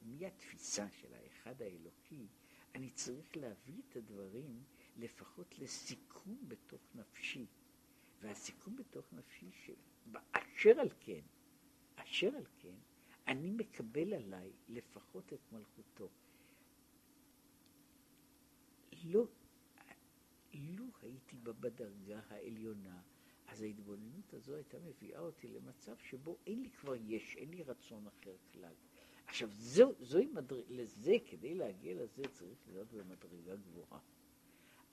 מי התפיסה של האחד האלוקי, אני צריך להביא את הדברים לפחות לסיכום בתוך נפשי. והסיכום בתוך נפשי שאשר על כן, אשר על כן, אני מקבל עליי לפחות את מלכותו. לא לו הייתי בה בדרגה העליונה, אז ההתבוננות הזו הייתה מביאה אותי למצב שבו אין לי כבר יש, אין לי רצון אחר כלל. עכשיו, זו, זוהי מדרג... לזה, כדי להגיע לזה, צריך להיות במדרגה גבוהה.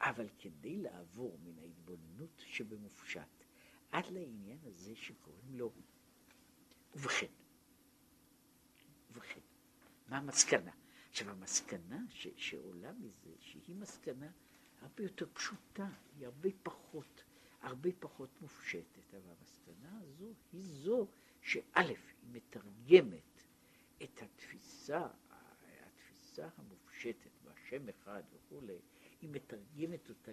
אבל כדי לעבור מן ההתבוננות שבמופשט עד לעניין הזה שקוראים לו ובכן, ובכן, מה המסקנה? עכשיו המסקנה ש, שעולה מזה, שהיא מסקנה הרבה יותר פשוטה, היא הרבה פחות, הרבה פחות מופשטת, אבל המסקנה הזו היא זו שא', היא מתרגמת את התפיסה, התפיסה המופשטת בהשם אחד וכולי, היא מתרגמת אותה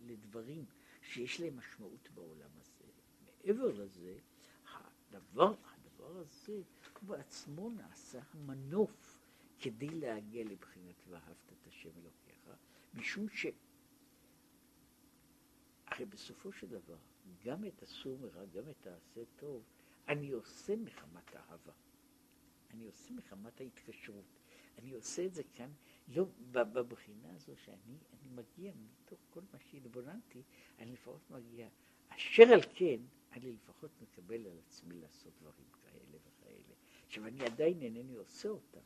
לדברים שיש להם משמעות בעולם הזה. מעבר לזה, הדבר, הדבר הזה הוא בעצמו נעשה המנוף כדי להגיע לבחינת ואהבת את השם אלוקיך, משום ש... הרי בסופו של דבר, גם את הסור מרע, גם את העשה טוב, אני עושה מחמת אהבה. אני עושה מחמת ההתקשרות. אני עושה את זה כאן, לא בבחינה הזו שאני אני מגיע מתוך כל מה שהתבוננתי, אני לפחות מגיע, אשר על כן, אני לפחות מקבל על עצמי לעשות דברים כאלה וכאלה. עכשיו, אני עדיין אינני עושה אותם,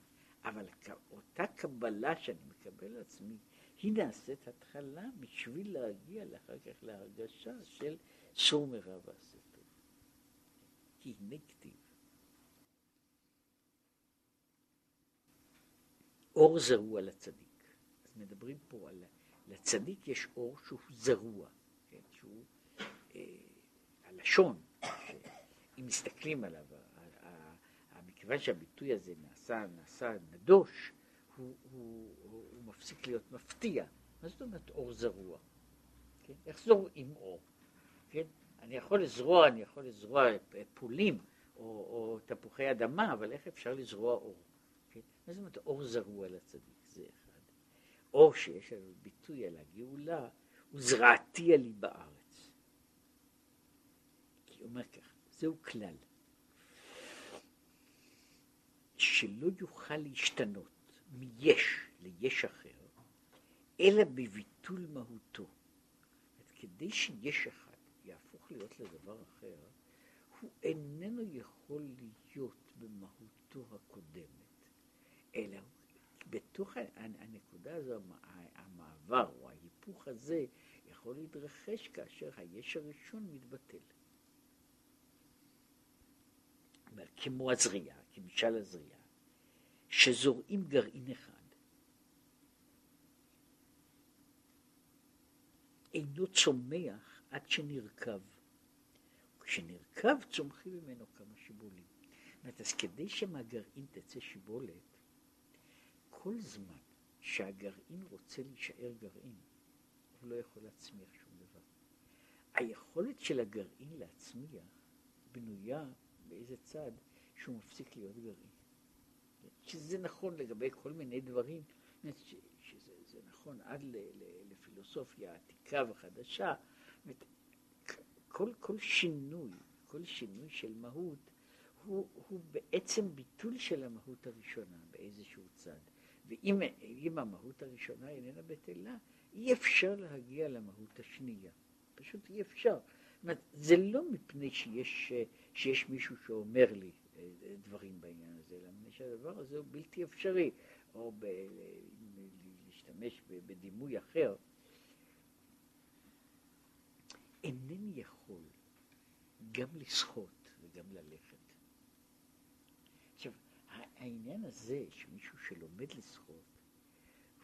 אבל אותה קבלה שאני מקבל על עצמי, היא נעשית התחלה בשביל להגיע לאחר כך להרגשה של סור מרע ועשה טוב. כי הנה כתיב. אור זרוע לצדיק. אז מדברים פה על... לצדיק יש אור שהוא זרוע, כן? שהוא אה, הלשון, שאם מסתכלים עליו, מכיוון שהביטוי הזה נעשה, נעשה נדוש, הוא, הוא, הוא מפסיק להיות מפתיע. מה זאת אומרת אור זרוע? כן? איך זורעים אור? כן? אני יכול לזרוע, אני יכול לזרוע פולים או, או תפוחי אדמה, אבל איך אפשר לזרוע אור? כן? מה זאת אומרת אור זרוע לצדיק? זה אחד. אור שיש לנו ביטוי על הגאולה, הוא זרעתי עלי בארץ. כי אומר כך, זהו כלל. שלא יוכל להשתנות מיש ליש אחר, אלא בביטול מהותו. כדי שיש אחד יהפוך להיות לדבר אחר, הוא איננו יכול להיות במהותו הקודמת, אלא בתוך הנקודה הזו, המעבר או ההיפוך הזה יכול להתרחש כאשר היש הראשון מתבטל. כמו הזריעה, כמשל הזריעה, שזורעים גרעין אחד, אינו צומח עד שנרקב. כשנרקב צומחים ממנו כמה שיבולים. אומרת, אז כדי שמהגרעין תצא שיבולת, כל זמן שהגרעין רוצה להישאר גרעין, הוא לא יכול להצמיח שום דבר. היכולת של הגרעין להצמיח בנויה באיזה צד שהוא מפסיק להיות גרעין. שזה נכון לגבי כל מיני דברים, שזה נכון עד לפילוסופיה עתיקה וחדשה. כל, כל שינוי, כל שינוי של מהות, הוא, הוא בעצם ביטול של המהות הראשונה באיזשהו צד. ואם המהות הראשונה איננה בטלה, אי אפשר להגיע למהות השנייה. פשוט אי אפשר. זה לא מפני שיש, שיש מישהו שאומר לי אה, דברים בעניין הזה, אלא מפני שהדבר הזה הוא בלתי אפשרי, או ב, להשתמש בדימוי אחר. אינני יכול גם לשחות וגם ללכת. עכשיו, העניין הזה שמישהו שלומד לשחות,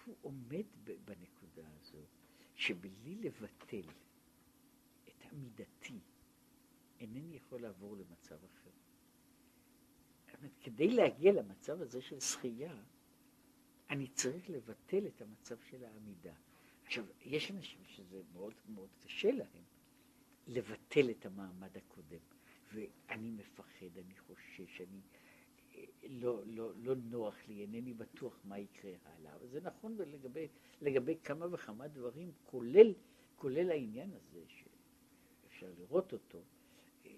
הוא עומד בנקודה הזו שבלי לבטל את עמידתי, אינני יכול לעבור למצב אחר. כדי להגיע למצב הזה של שחייה, אני צריך לבטל את המצב של העמידה. עכשיו, יש אנשים שזה מאוד מאוד קשה להם לבטל את המעמד הקודם, ואני מפחד, אני חושש, אני לא, לא, לא נוח לי, אינני בטוח מה יקרה הלאה. אבל זה נכון לגבי, לגבי כמה וכמה דברים, כולל, כולל העניין הזה שאפשר לראות אותו, אה,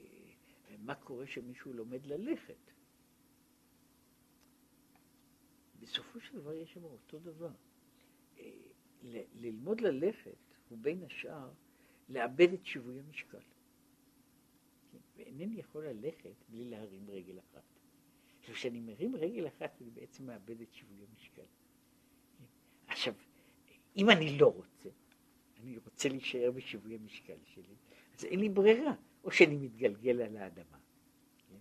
מה קורה שמישהו לומד ללכת. בסופו של דבר יש שם אותו דבר. אה, ללמוד ללכת הוא בין השאר לאבד את שיווי המשקל. כן? ואינני יכול ללכת בלי להרים רגל אחת. וכשאני מרים רגל אחת אני בעצם מאבד את שיווי המשקל. כן? עכשיו, אם אני לא רוצה, אני רוצה להישאר בשיווי המשקל שלי, אז אין לי ברירה, או שאני מתגלגל על האדמה, כן?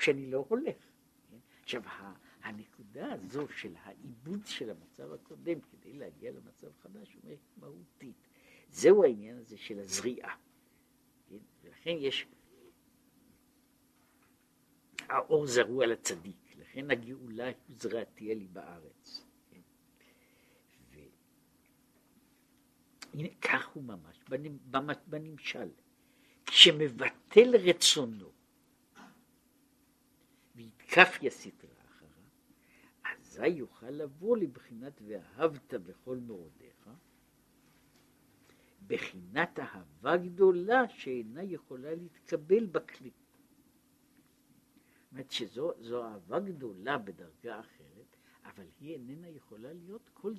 שאני לא הולך. עכשיו, הנקודה הזו של העיבוד של המצב הקודם כדי להגיע למצב חדש, הוא מהותית. זהו העניין הזה של הזריעה. כן? ולכן יש, האור זרוע לצדיק, לכן הגאולה היא זרעתיה לי בארץ. כן? ו... הנה, כך הוא ממש, בנמשל. כשמבטל רצונו ויתקף יסית אזי יוכל לבוא לבחינת ואהבת בכל מאודיך, בחינת אהבה גדולה שאינה יכולה להתקבל בכלי. זאת אומרת שזו אהבה גדולה בדרגה אחרת, אבל היא איננה יכולה להיות כל,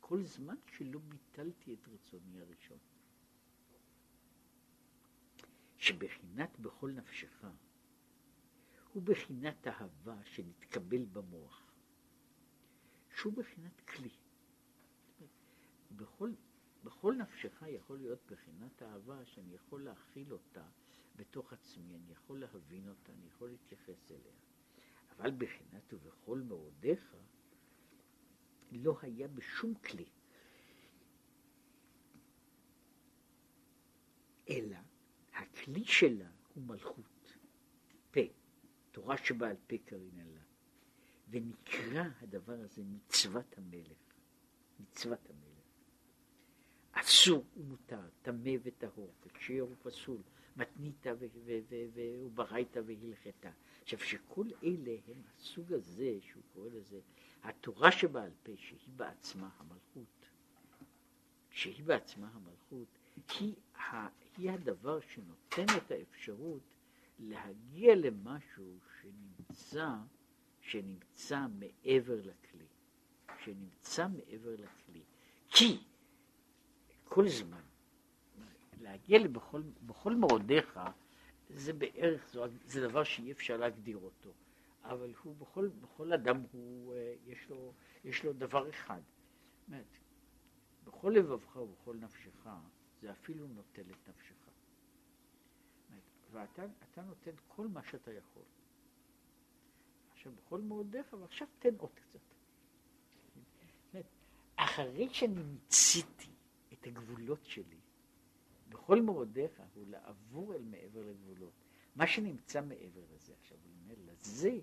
כל זמן שלא ביטלתי את רצוני הראשון. שבחינת בכל נפשך הוא בחינת אהבה שנתקבל במוח. שהוא בחינת כלי. בכל, בכל נפשך יכול להיות בחינת אהבה שאני יכול להכיל אותה בתוך עצמי, אני יכול להבין אותה, אני יכול להתייחס אליה. אבל בחינת ובכל מאודיך לא היה בשום כלי. אלא הכלי שלה הוא מלכות, פה, תורה שבעל פה קרין לה. ונקרא הדבר הזה מצוות המלך, מצוות המלך. אסור ומותר, טמא וטהור, כשר ופסול, מתנית וברייתא והלכתה. עכשיו, שכל אלה הם הסוג הזה, שהוא קורא לזה, התורה שבעל פה, שהיא בעצמה המלכות, שהיא בעצמה המלכות, היא, היא הדבר שנותן את האפשרות להגיע למשהו שנמצא שנמצא מעבר לכלי, שנמצא מעבר לכלי. כי כל זמן, להגיע לבכל בכל מאודיך, זה בערך, זה, זה דבר שאי אפשר להגדיר אותו, אבל הוא, בכל, בכל אדם הוא, אה, יש לו, יש לו דבר אחד. באמת, בכל לבבך ובכל נפשך, זה אפילו נוטל את נפשך. ואתה נותן כל מה שאתה יכול. עכשיו בכל מאודיך, ועכשיו תן עוד קצת. אחרי שאני מיציתי את הגבולות שלי, בכל מאודיך הוא לעבור אל מעבר לגבולות. מה שנמצא מעבר לזה, עכשיו הוא אומר, לזה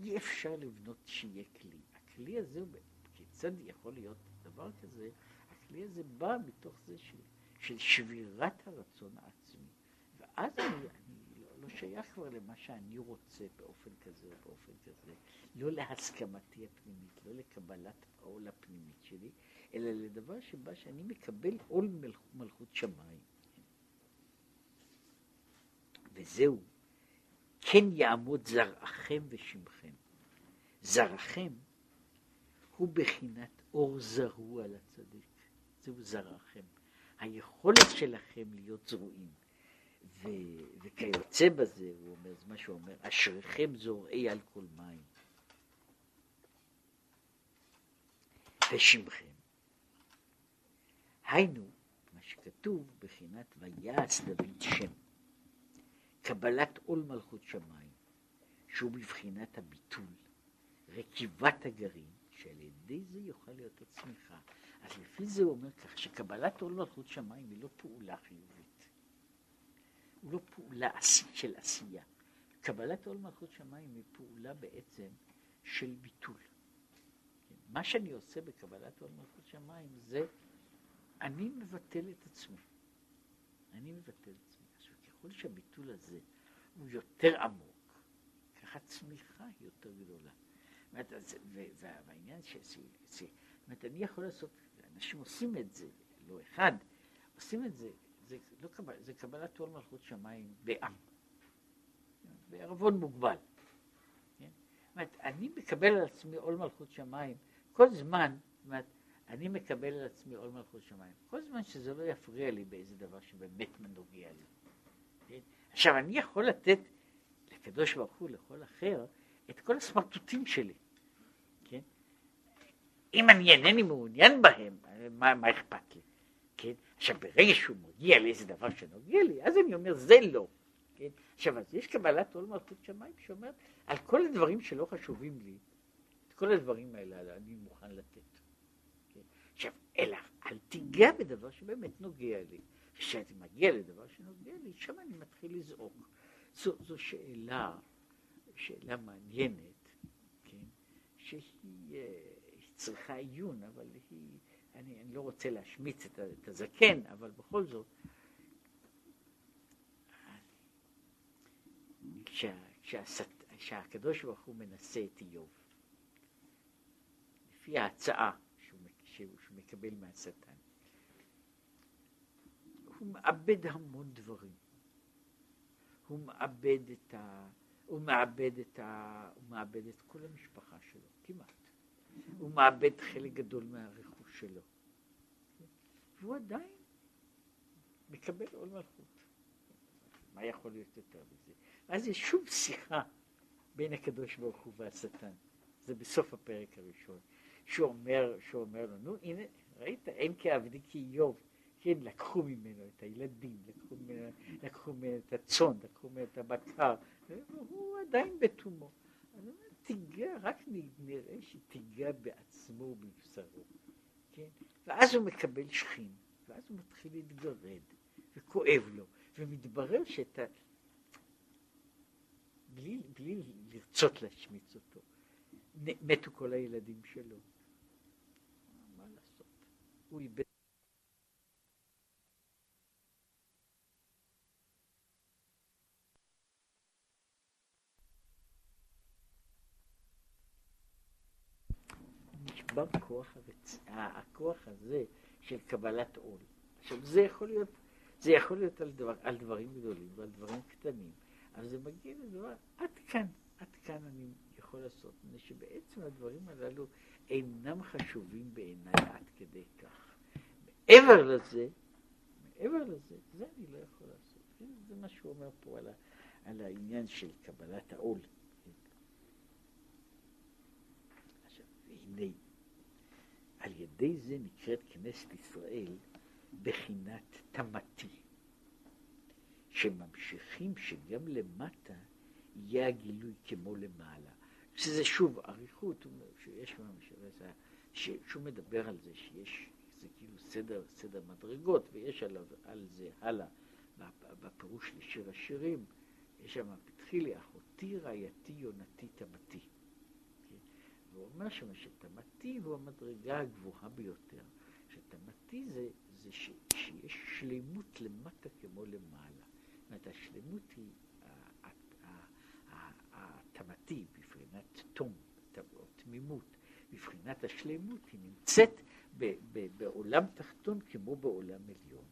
אי אפשר לבנות שיהיה כלי. הכלי הזה, כיצד יכול להיות דבר כזה? הכלי הזה בא מתוך זה של, של שבירת הרצון העצמי. ואז אני, לא שייך כבר למה שאני רוצה באופן כזה או באופן כזה, לא להסכמתי הפנימית, לא לקבלת העול הפנימית שלי, אלא לדבר שבא שאני מקבל עול מלכות שמיים. וזהו, כן יעמוד זרעכם ושמכם. זרעכם הוא בחינת אור זרוע לצדיק. זהו זרעכם. היכולת שלכם להיות זרועים. ו, וכיוצא בזה, הוא אומר, זה מה שהוא אומר, אשריכם זורעי על כל מים. ושמכם. היינו, מה שכתוב, בחינת ויעש דוד שם. קבלת עול מלכות שמיים, שהוא בבחינת הביטול, רקיבת הגרעין, שעל ידי זה יוכל להיות הצמיחה. אז לפי זה הוא אומר כך, שקבלת עול מלכות שמיים היא לא פעולה חיובית. הוא לא פעולה של עשייה. קבלת עול מלכות שמיים היא פעולה בעצם של ביטול. מה שאני עושה בקבלת עול מלכות שמיים זה אני מבטל את עצמי. אני מבטל את עצמי. עכשיו, ככל שהביטול הזה הוא יותר עמוק, ככה צמיחה היא יותר גדולה. והעניין ש... זאת אומרת, אני יכול לעשות, אנשים עושים את זה, לא אחד, עושים את זה זה, לא קבל, זה קבלת עול מלכות שמיים בעם, בערבון מוגבל. כן? זאת אומרת, אני מקבל על עצמי עול מלכות שמיים כל זמן, זאת אומרת, אני מקבל על עצמי עול מלכות שמיים, כל זמן שזה לא יפריע לי באיזה דבר שבאמת מנוגע לי. כן? עכשיו, אני יכול לתת לקדוש ברוך הוא, לכל אחר, את כל הסמרטוטים שלי. כן? אם אני אינני מעוניין בהם, מה, מה אכפת לי? כן? עכשיו, ברגע שהוא מגיע לאיזה דבר שנוגע לי, אז אני אומר, זה לא. כן? עכשיו, אז יש קבלת עול מלכות שמיים שאומרת, על כל הדברים שלא חשובים לי, את כל הדברים האלה אני מוכן לתת. עכשיו, אלא, אל תיגע בדבר שבאמת נוגע לי. כשאני מגיע לדבר שנוגע לי, שם אני מתחיל לזעוק. זו, זו שאלה, שאלה מעניינת, כן? שהיא אה, צריכה עיון, אבל היא, אני, אני לא רוצה להשמיץ את, את הזקן, אבל בכל זאת, כשהקדוש ברוך הוא מנסה את איוב, לפי ההצעה שהוא, מקבל מהשטן, הוא מאבד המון דברים. הוא מאבד את ה... הוא מאבד את ה... הוא מאבד את כל המשפחה שלו, כמעט. הוא מאבד חלק גדול מהרכוש שלו. והוא עדיין מקבל עול מלכות. מה יכול להיות יותר מזה? ואז יש שוב שיחה בין הקדוש ברוך הוא והשטן. זה בסוף הפרק הראשון. שהוא אומר, שהוא אומר לו, נו הנה, ראית, אין כעבדי כאיוב. כן, לקחו ממנו את הילדים, לקחו ממנו, לקחו ממנו את הצאן, לקחו ממנו את הבקר, והוא עדיין בתומו. אומר, תיגע, רק נראה שתיגע בעצמו ובבשרו, כן? ואז הוא מקבל שכין, ואז הוא מתחיל להתגרד, וכואב לו, ומתברר שאת ה... בלי, בלי לרצות להשמיץ אותו, מתו כל הילדים שלו. הוא איבד... נשבר כוח הרצ... הכוח הזה של קבלת עול. עכשיו זה יכול להיות, זה יכול להיות על, דבר, על דברים גדולים ועל דברים קטנים, אבל זה מגיע לדבר, עד כאן, עד כאן אני יכול לעשות, מפני שבעצם הדברים הללו אינם חשובים בעיניי עד כדי כך. מעבר לזה, מעבר לזה, זה אני לא יכול לעשות. זה מה שהוא אומר פה על, ה, על העניין של קבלת העול. עכשיו, והנה על ידי זה נקראת כנסת ישראל בחינת תמתי, שממשיכים שגם למטה יהיה הגילוי כמו למעלה. שזה שוב אריכות, שיש שהוא מדבר על זה שיש, זה כאילו סדר, סדר מדרגות, ויש עליו, על זה הלאה בפירוש לשיר השירים, יש שם פתחי לי אחותי רעייתי יונתי תמתי. והוא אומר שם שתמתי הוא המדרגה הגבוהה ביותר. שתמתי זה, זה ש, שיש שלמות למטה כמו למעלה. זאת אומרת, השלמות היא התמתי, תום, תמימות, בבחינת השלמות, היא נמצאת ב, ב, בעולם תחתון כמו בעולם עליון.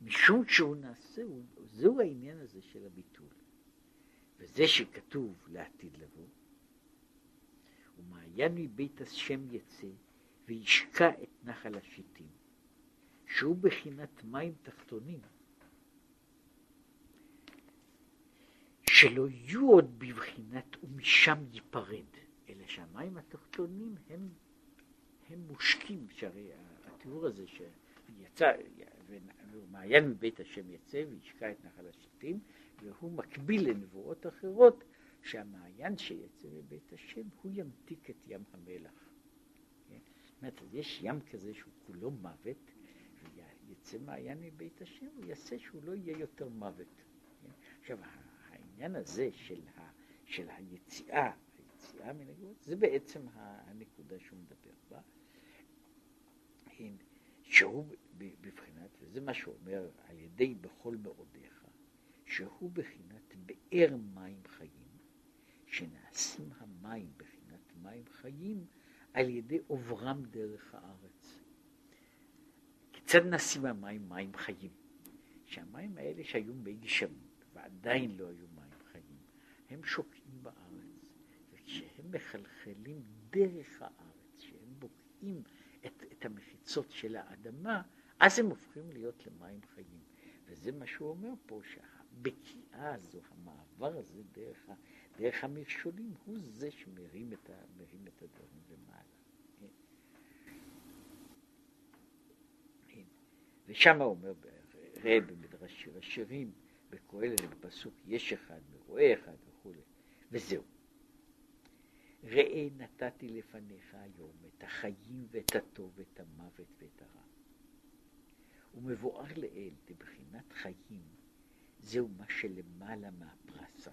משום שהוא נעשה, זהו העניין הזה של הביטול. וזה שכתוב לעתיד לבוא, ומעיין מבית השם יצא, וישקע את נחל השיטים, שהוא בחינת מים תחתונים, שלא יהיו עוד בבחינת ומשם ייפרד, אלא שהמים התחתונים הם, הם מושקים, שהרי התיאור הזה שיצא, ומעיין מבית השם יצא וישקע את נחל השיטים, והוא מקביל לנבואות אחרות שהמעיין שיצא מבית השם הוא ימתיק את ים המלח. כן? זאת אומרת, יש ים כזה שהוא כולו מוות, ויצא מעיין מבית השם, הוא יעשה שהוא לא יהיה יותר מוות. כן? עכשיו, העניין הזה של, ה, של היציאה, היציאה מן הגבול, זה בעצם הנקודה שהוא מדבר בה. שהוא בבחינת, וזה מה שהוא אומר, על ידי בכל מאודיך, שהוא בחינת באר מים חיים. שנעשים המים בחינת מים חיים על ידי עוברם דרך הארץ. כיצד נעשים המים מים חיים? שהמים האלה שהיו מי גשמים ועדיין לא היו מים חיים, הם שוקעים בארץ, וכשהם מחלחלים דרך הארץ, שהם בוקעים את, את המחיצות של האדמה, אז הם הופכים להיות למים חיים. וזה מה שהוא אומר פה, שהבקיעה הזו, המעבר הזה דרך. דרך המכשולים הוא זה שמרים את, ה, את הדברים למעלה. ושם אומר, ראה במדרש שיר השירים, בקהלת בפסוק יש אחד ורואה אחד וכולי, וזהו. ראה נתתי לפניך היום את החיים ואת הטוב ואת המוות ואת הרע. ומבואר לאל בבחינת חיים, זהו מה שלמעלה מהפרסה.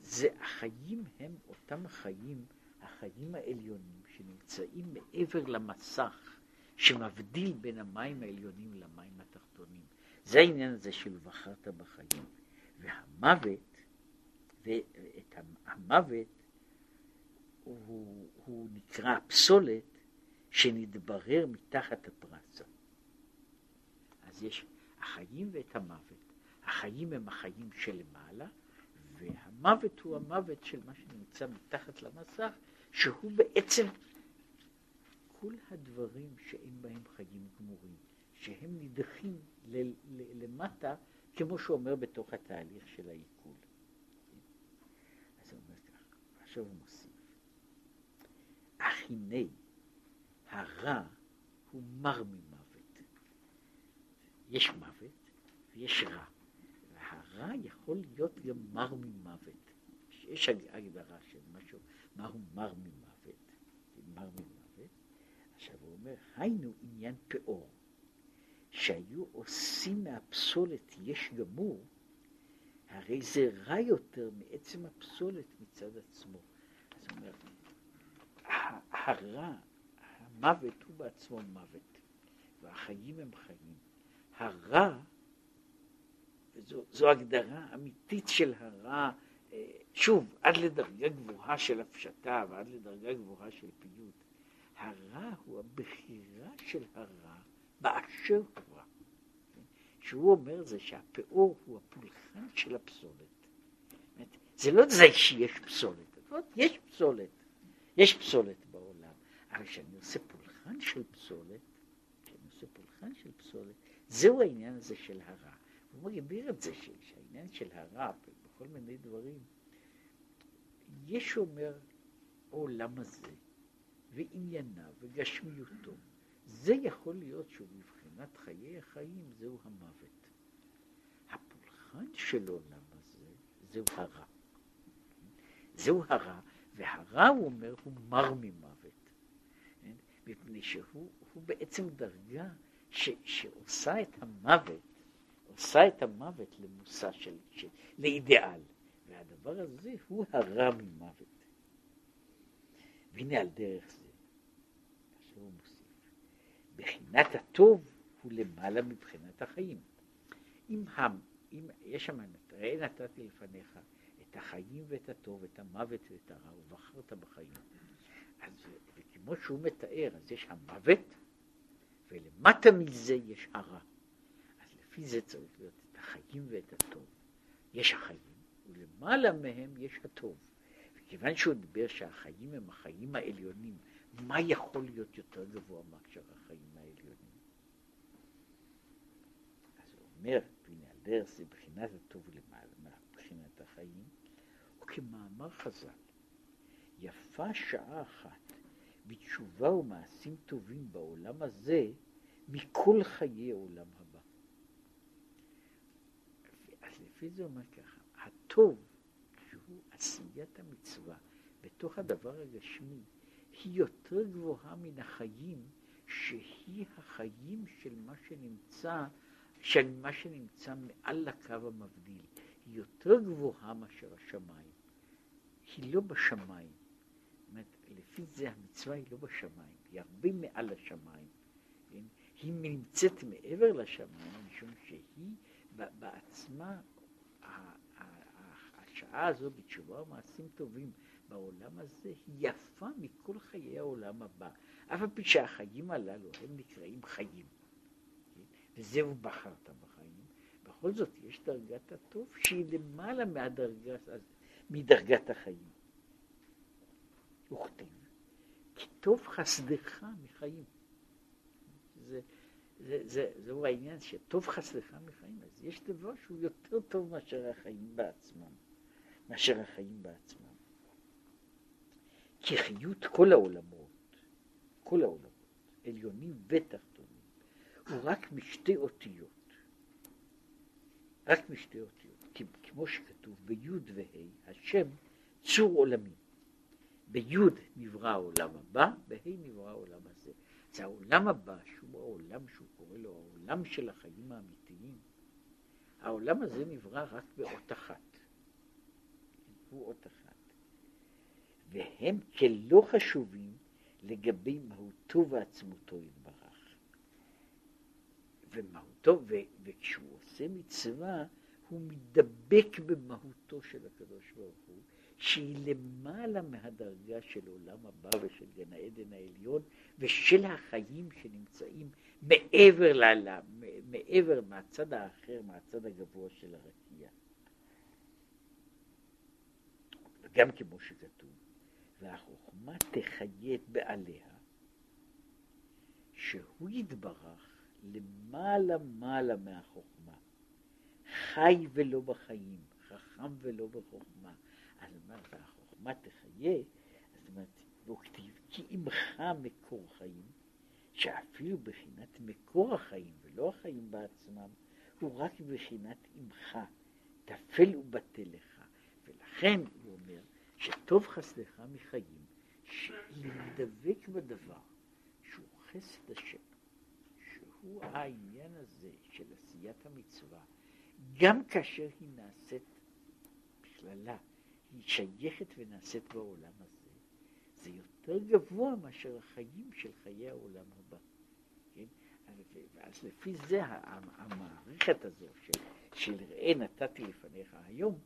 זה החיים הם אותם החיים, החיים העליונים שנמצאים מעבר למסך שמבדיל בין המים העליונים למים התחתונים. זה העניין הזה של בחרת בחיים. והמוות, ואת המוות הוא, הוא נקרא פסולת שנתברר מתחת הפרסה. אז יש החיים ואת המוות. החיים הם החיים שלמעלה, והמוות הוא המוות של מה שנמצא מתחת למסך, שהוא בעצם כל הדברים שאין בהם חיים גמורים, שהם נדחים למטה, כמו שהוא אומר בתוך התהליך של העיכול. אז הוא אומר כך, עכשיו הוא מוסיף, הנה הרע הוא מר ממוות. יש מוות ויש רע. והרע יכול להיות גם מר ממוות. יש הגדרה של משהו, מהו מר ממוות. מר ממוות. עכשיו הוא אומר, היינו עניין פאור, שהיו עושים מהפסולת יש גמור, הרי זה רע יותר מעצם הפסולת מצד עצמו. אז הוא אומר, הרע, המוות הוא בעצמו מוות, והחיים הם חיים. הרע, וזו, זו הגדרה אמיתית של הרע, אה, שוב, עד לדרגה גבוהה של הפשטה ועד לדרגה גבוהה של פיוט. הרע הוא הבחירה של הרע באשר הוא רע. שהוא אומר זה שהפאור הוא הפולחן של הפסולת. זה לא זה שיש פסולת, יש פסולת, יש פסולת בעולם, אבל כשאני עושה פולחן של פסולת, כשאני עושה פולחן של פסולת, זהו העניין הזה של הרע. הוא מגביר את זה, שהעניין של הרע בכל מיני דברים, יש אומר העולם הזה וענייניו וגשמיותו, זה יכול להיות שהוא מבחינת חיי החיים, זהו המוות. הפולחן של העולם הזה, זהו הרע. זהו הרע, והרע, הוא אומר, הוא מר ממוות. מפני שהוא בעצם דרגה ש, שעושה את המוות, עושה את המוות למושא של, של לאידיאל. והדבר הזה הוא הרע ממוות. והנה על דרך זה, עכשיו הוא מוסיף, בחינת הטוב הוא למעלה מבחינת החיים. אם, אם יש שם, ראה נתתי לפניך החיים ואת הטוב, את המוות ואת הרע, ובחרת בחיים. אז וכמו שהוא מתאר, אז יש המוות, ולמטה מזה יש הרע. אז לפי זה צריך להיות את החיים ואת הטוב. יש החיים, ולמעלה מהם יש הטוב. וכיוון שהוא דיבר שהחיים הם החיים העליונים, מה יכול להיות יותר גבוה מאשר החיים העליונים? אז הוא אומר, והנה על דרך זה בחינת הטוב למעלה, מבחינת החיים, וכמאמר חז"ל, יפה שעה אחת בתשובה ומעשים טובים בעולם הזה מכל חיי עולם הבא. אז לפי זה אומר ככה, הטוב שהוא עשיית המצווה בתוך הדבר הגשמי היא יותר גבוהה מן החיים שהיא החיים של מה שנמצא, של מה שנמצא מעל לקו המבדיל. היא יותר גבוהה מאשר השמיים. היא לא בשמיים. אומרת, לפי זה המצווה היא לא בשמיים, היא הרבה מעל השמיים. כן? היא נמצאת מעבר לשמיים, משום שהיא בעצמה, השעה הזו בתשובה ומעשים טובים בעולם הזה, היא יפה מכל חיי העולם הבא. אף על פי שהחיים הללו הם נקראים חיים. כן? וזהו בחרת בחיים. בכל זאת יש דרגת הטוב שהיא למעלה מהדרגה, מדרגת החיים. וכתב, כי טוב חסדך מחיים. זה, זה, זה, זהו העניין שטוב חסדך מחיים, אז יש דבר שהוא יותר טוב מאשר החיים בעצמם, מאשר החיים בעצמם. כי חיות כל העולמות, כל העולמות, עליונים ותחתונים, הוא רק משתי אותיות. רק משתי אותיות, כמו שכתוב בי' וה', השם צור עולמי. בי' נברא העולם הבא, בה' נברא העולם הזה. זה העולם הבא, שהוא העולם שהוא קורא לו העולם של החיים האמיתיים. העולם הזה נברא רק באות אחת. הוא אות אחת. והם כלא חשובים לגבי מהותו ועצמותו יתברך. ומהותו, ו, וכשהוא עושה מצווה, הוא מדבק במהותו של הקדוש ברוך הוא, שהיא למעלה מהדרגה של עולם הבא ושל גן העדן העליון ושל החיים שנמצאים מעבר, ל, מעבר מהצד האחר, מהצד הגבוה של הרקיע. וגם כמו שכתוב, והחוכמה תחיה את בעליה, שהוא יתברך למעלה מעלה מהחוכמה, חי ולא בחיים, חכם ולא בחוכמה. אז אומר, והחוכמה תחיה, זאת אומרת, והוא כתיב, כי עמך מקור חיים, שאפילו בחינת מקור החיים ולא החיים בעצמם, הוא רק בחינת עמך, תפל ובטל לך. ולכן הוא אומר, שטוב חסדך מחיים, שלהדבק בדבר שהוא חסד השם, שהוא העניין הזה של עשיית המצווה, גם כאשר היא נעשית בכללה, היא שייכת ונעשית בעולם הזה, זה יותר גבוה מאשר החיים של חיי העולם הבא. כן? אז לפי זה המערכת הזו של, של ראה נתתי לפניך היום,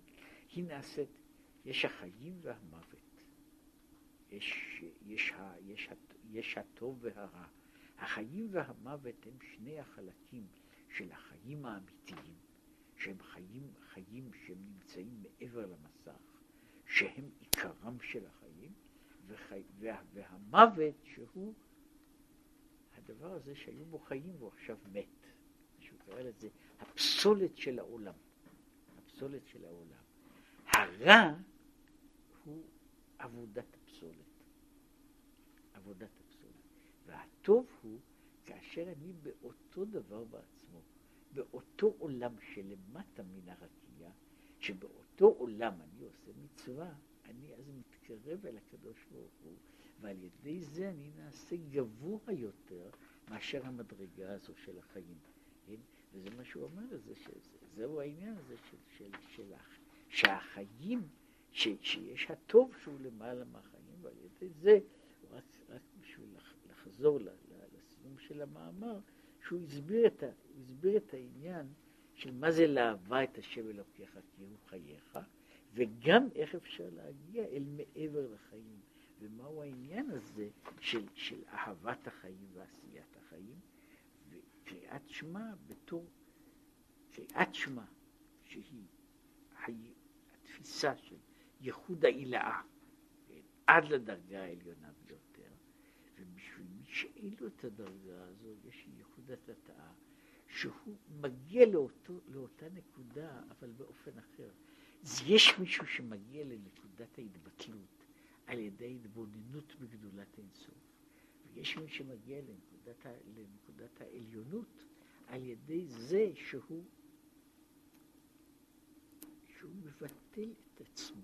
היא נעשית יש החיים והמוות, יש, יש, יש, יש הטוב והרע. החיים והמוות הם שני החלקים של החיים האמיתיים, שהם חיים, חיים שהם נמצאים מעבר למסך, שהם עיקרם של החיים, וחי, וה, והמוות שהוא הדבר הזה שהיו בו חיים והוא עכשיו מת. שהוא קרא לזה הפסולת של העולם. הפסולת של העולם. הרע הוא עבודת הפסולת. עבודת הפסולת. והטוב הוא כאשר אני באותו דבר בעצמו, באותו עולם שלמטה מן הרקיע, שבאותו עולם אני עושה מצווה, אני אז מתקרב אל הקדוש ברוך הוא, ועל ידי זה אני נעשה גבוה יותר מאשר המדרגה הזו של החיים. כן? וזה מה שהוא אומר, זה, זהו העניין הזה של, של, של, שהחיים ש, שיש הטוב שהוא למעלה מהחיים, ועל ידי זה, רק, רק בשביל לחזור לסיום של המאמר, שהוא הסביר את, הסביר את העניין של מה זה לאהבה את השם אלוקיך כי הוא חייך, וגם איך אפשר להגיע אל מעבר לחיים, ומהו העניין הזה של, של אהבת החיים ועשיית החיים, וקריאת שמע בתור קריאת שמע, שהיא התפיסה של ייחוד העילאה, כן, עד לדרגה העליונה ביותר, ובשביל מי שאין לו את הדרגה הזו, יש ייחוד התתאה, שהוא מגיע לאותו, לאותה נקודה, אבל באופן אחר. אז יש מישהו שמגיע לנקודת ההתבטלות על ידי התבוננות בגדולת אינסוף, ויש מי שמגיע לנקודת, לנקודת העליונות על ידי זה שהוא, שהוא מבטל את עצמו.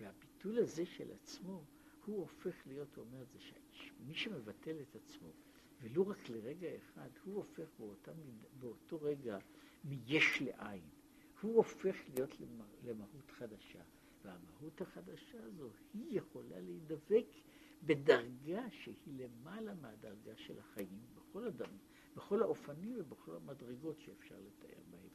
והביטול הזה של עצמו, הוא הופך להיות, הוא אומר, זה שמי שמבטל את עצמו, ולו רק לרגע אחד, הוא הופך באותה, באותו רגע מיש לעין. הוא הופך להיות למהות חדשה. והמהות החדשה הזו, היא יכולה להידבק בדרגה שהיא למעלה מהדרגה של החיים, בכל, הדם, בכל האופנים ובכל המדרגות שאפשר לתאר בהם.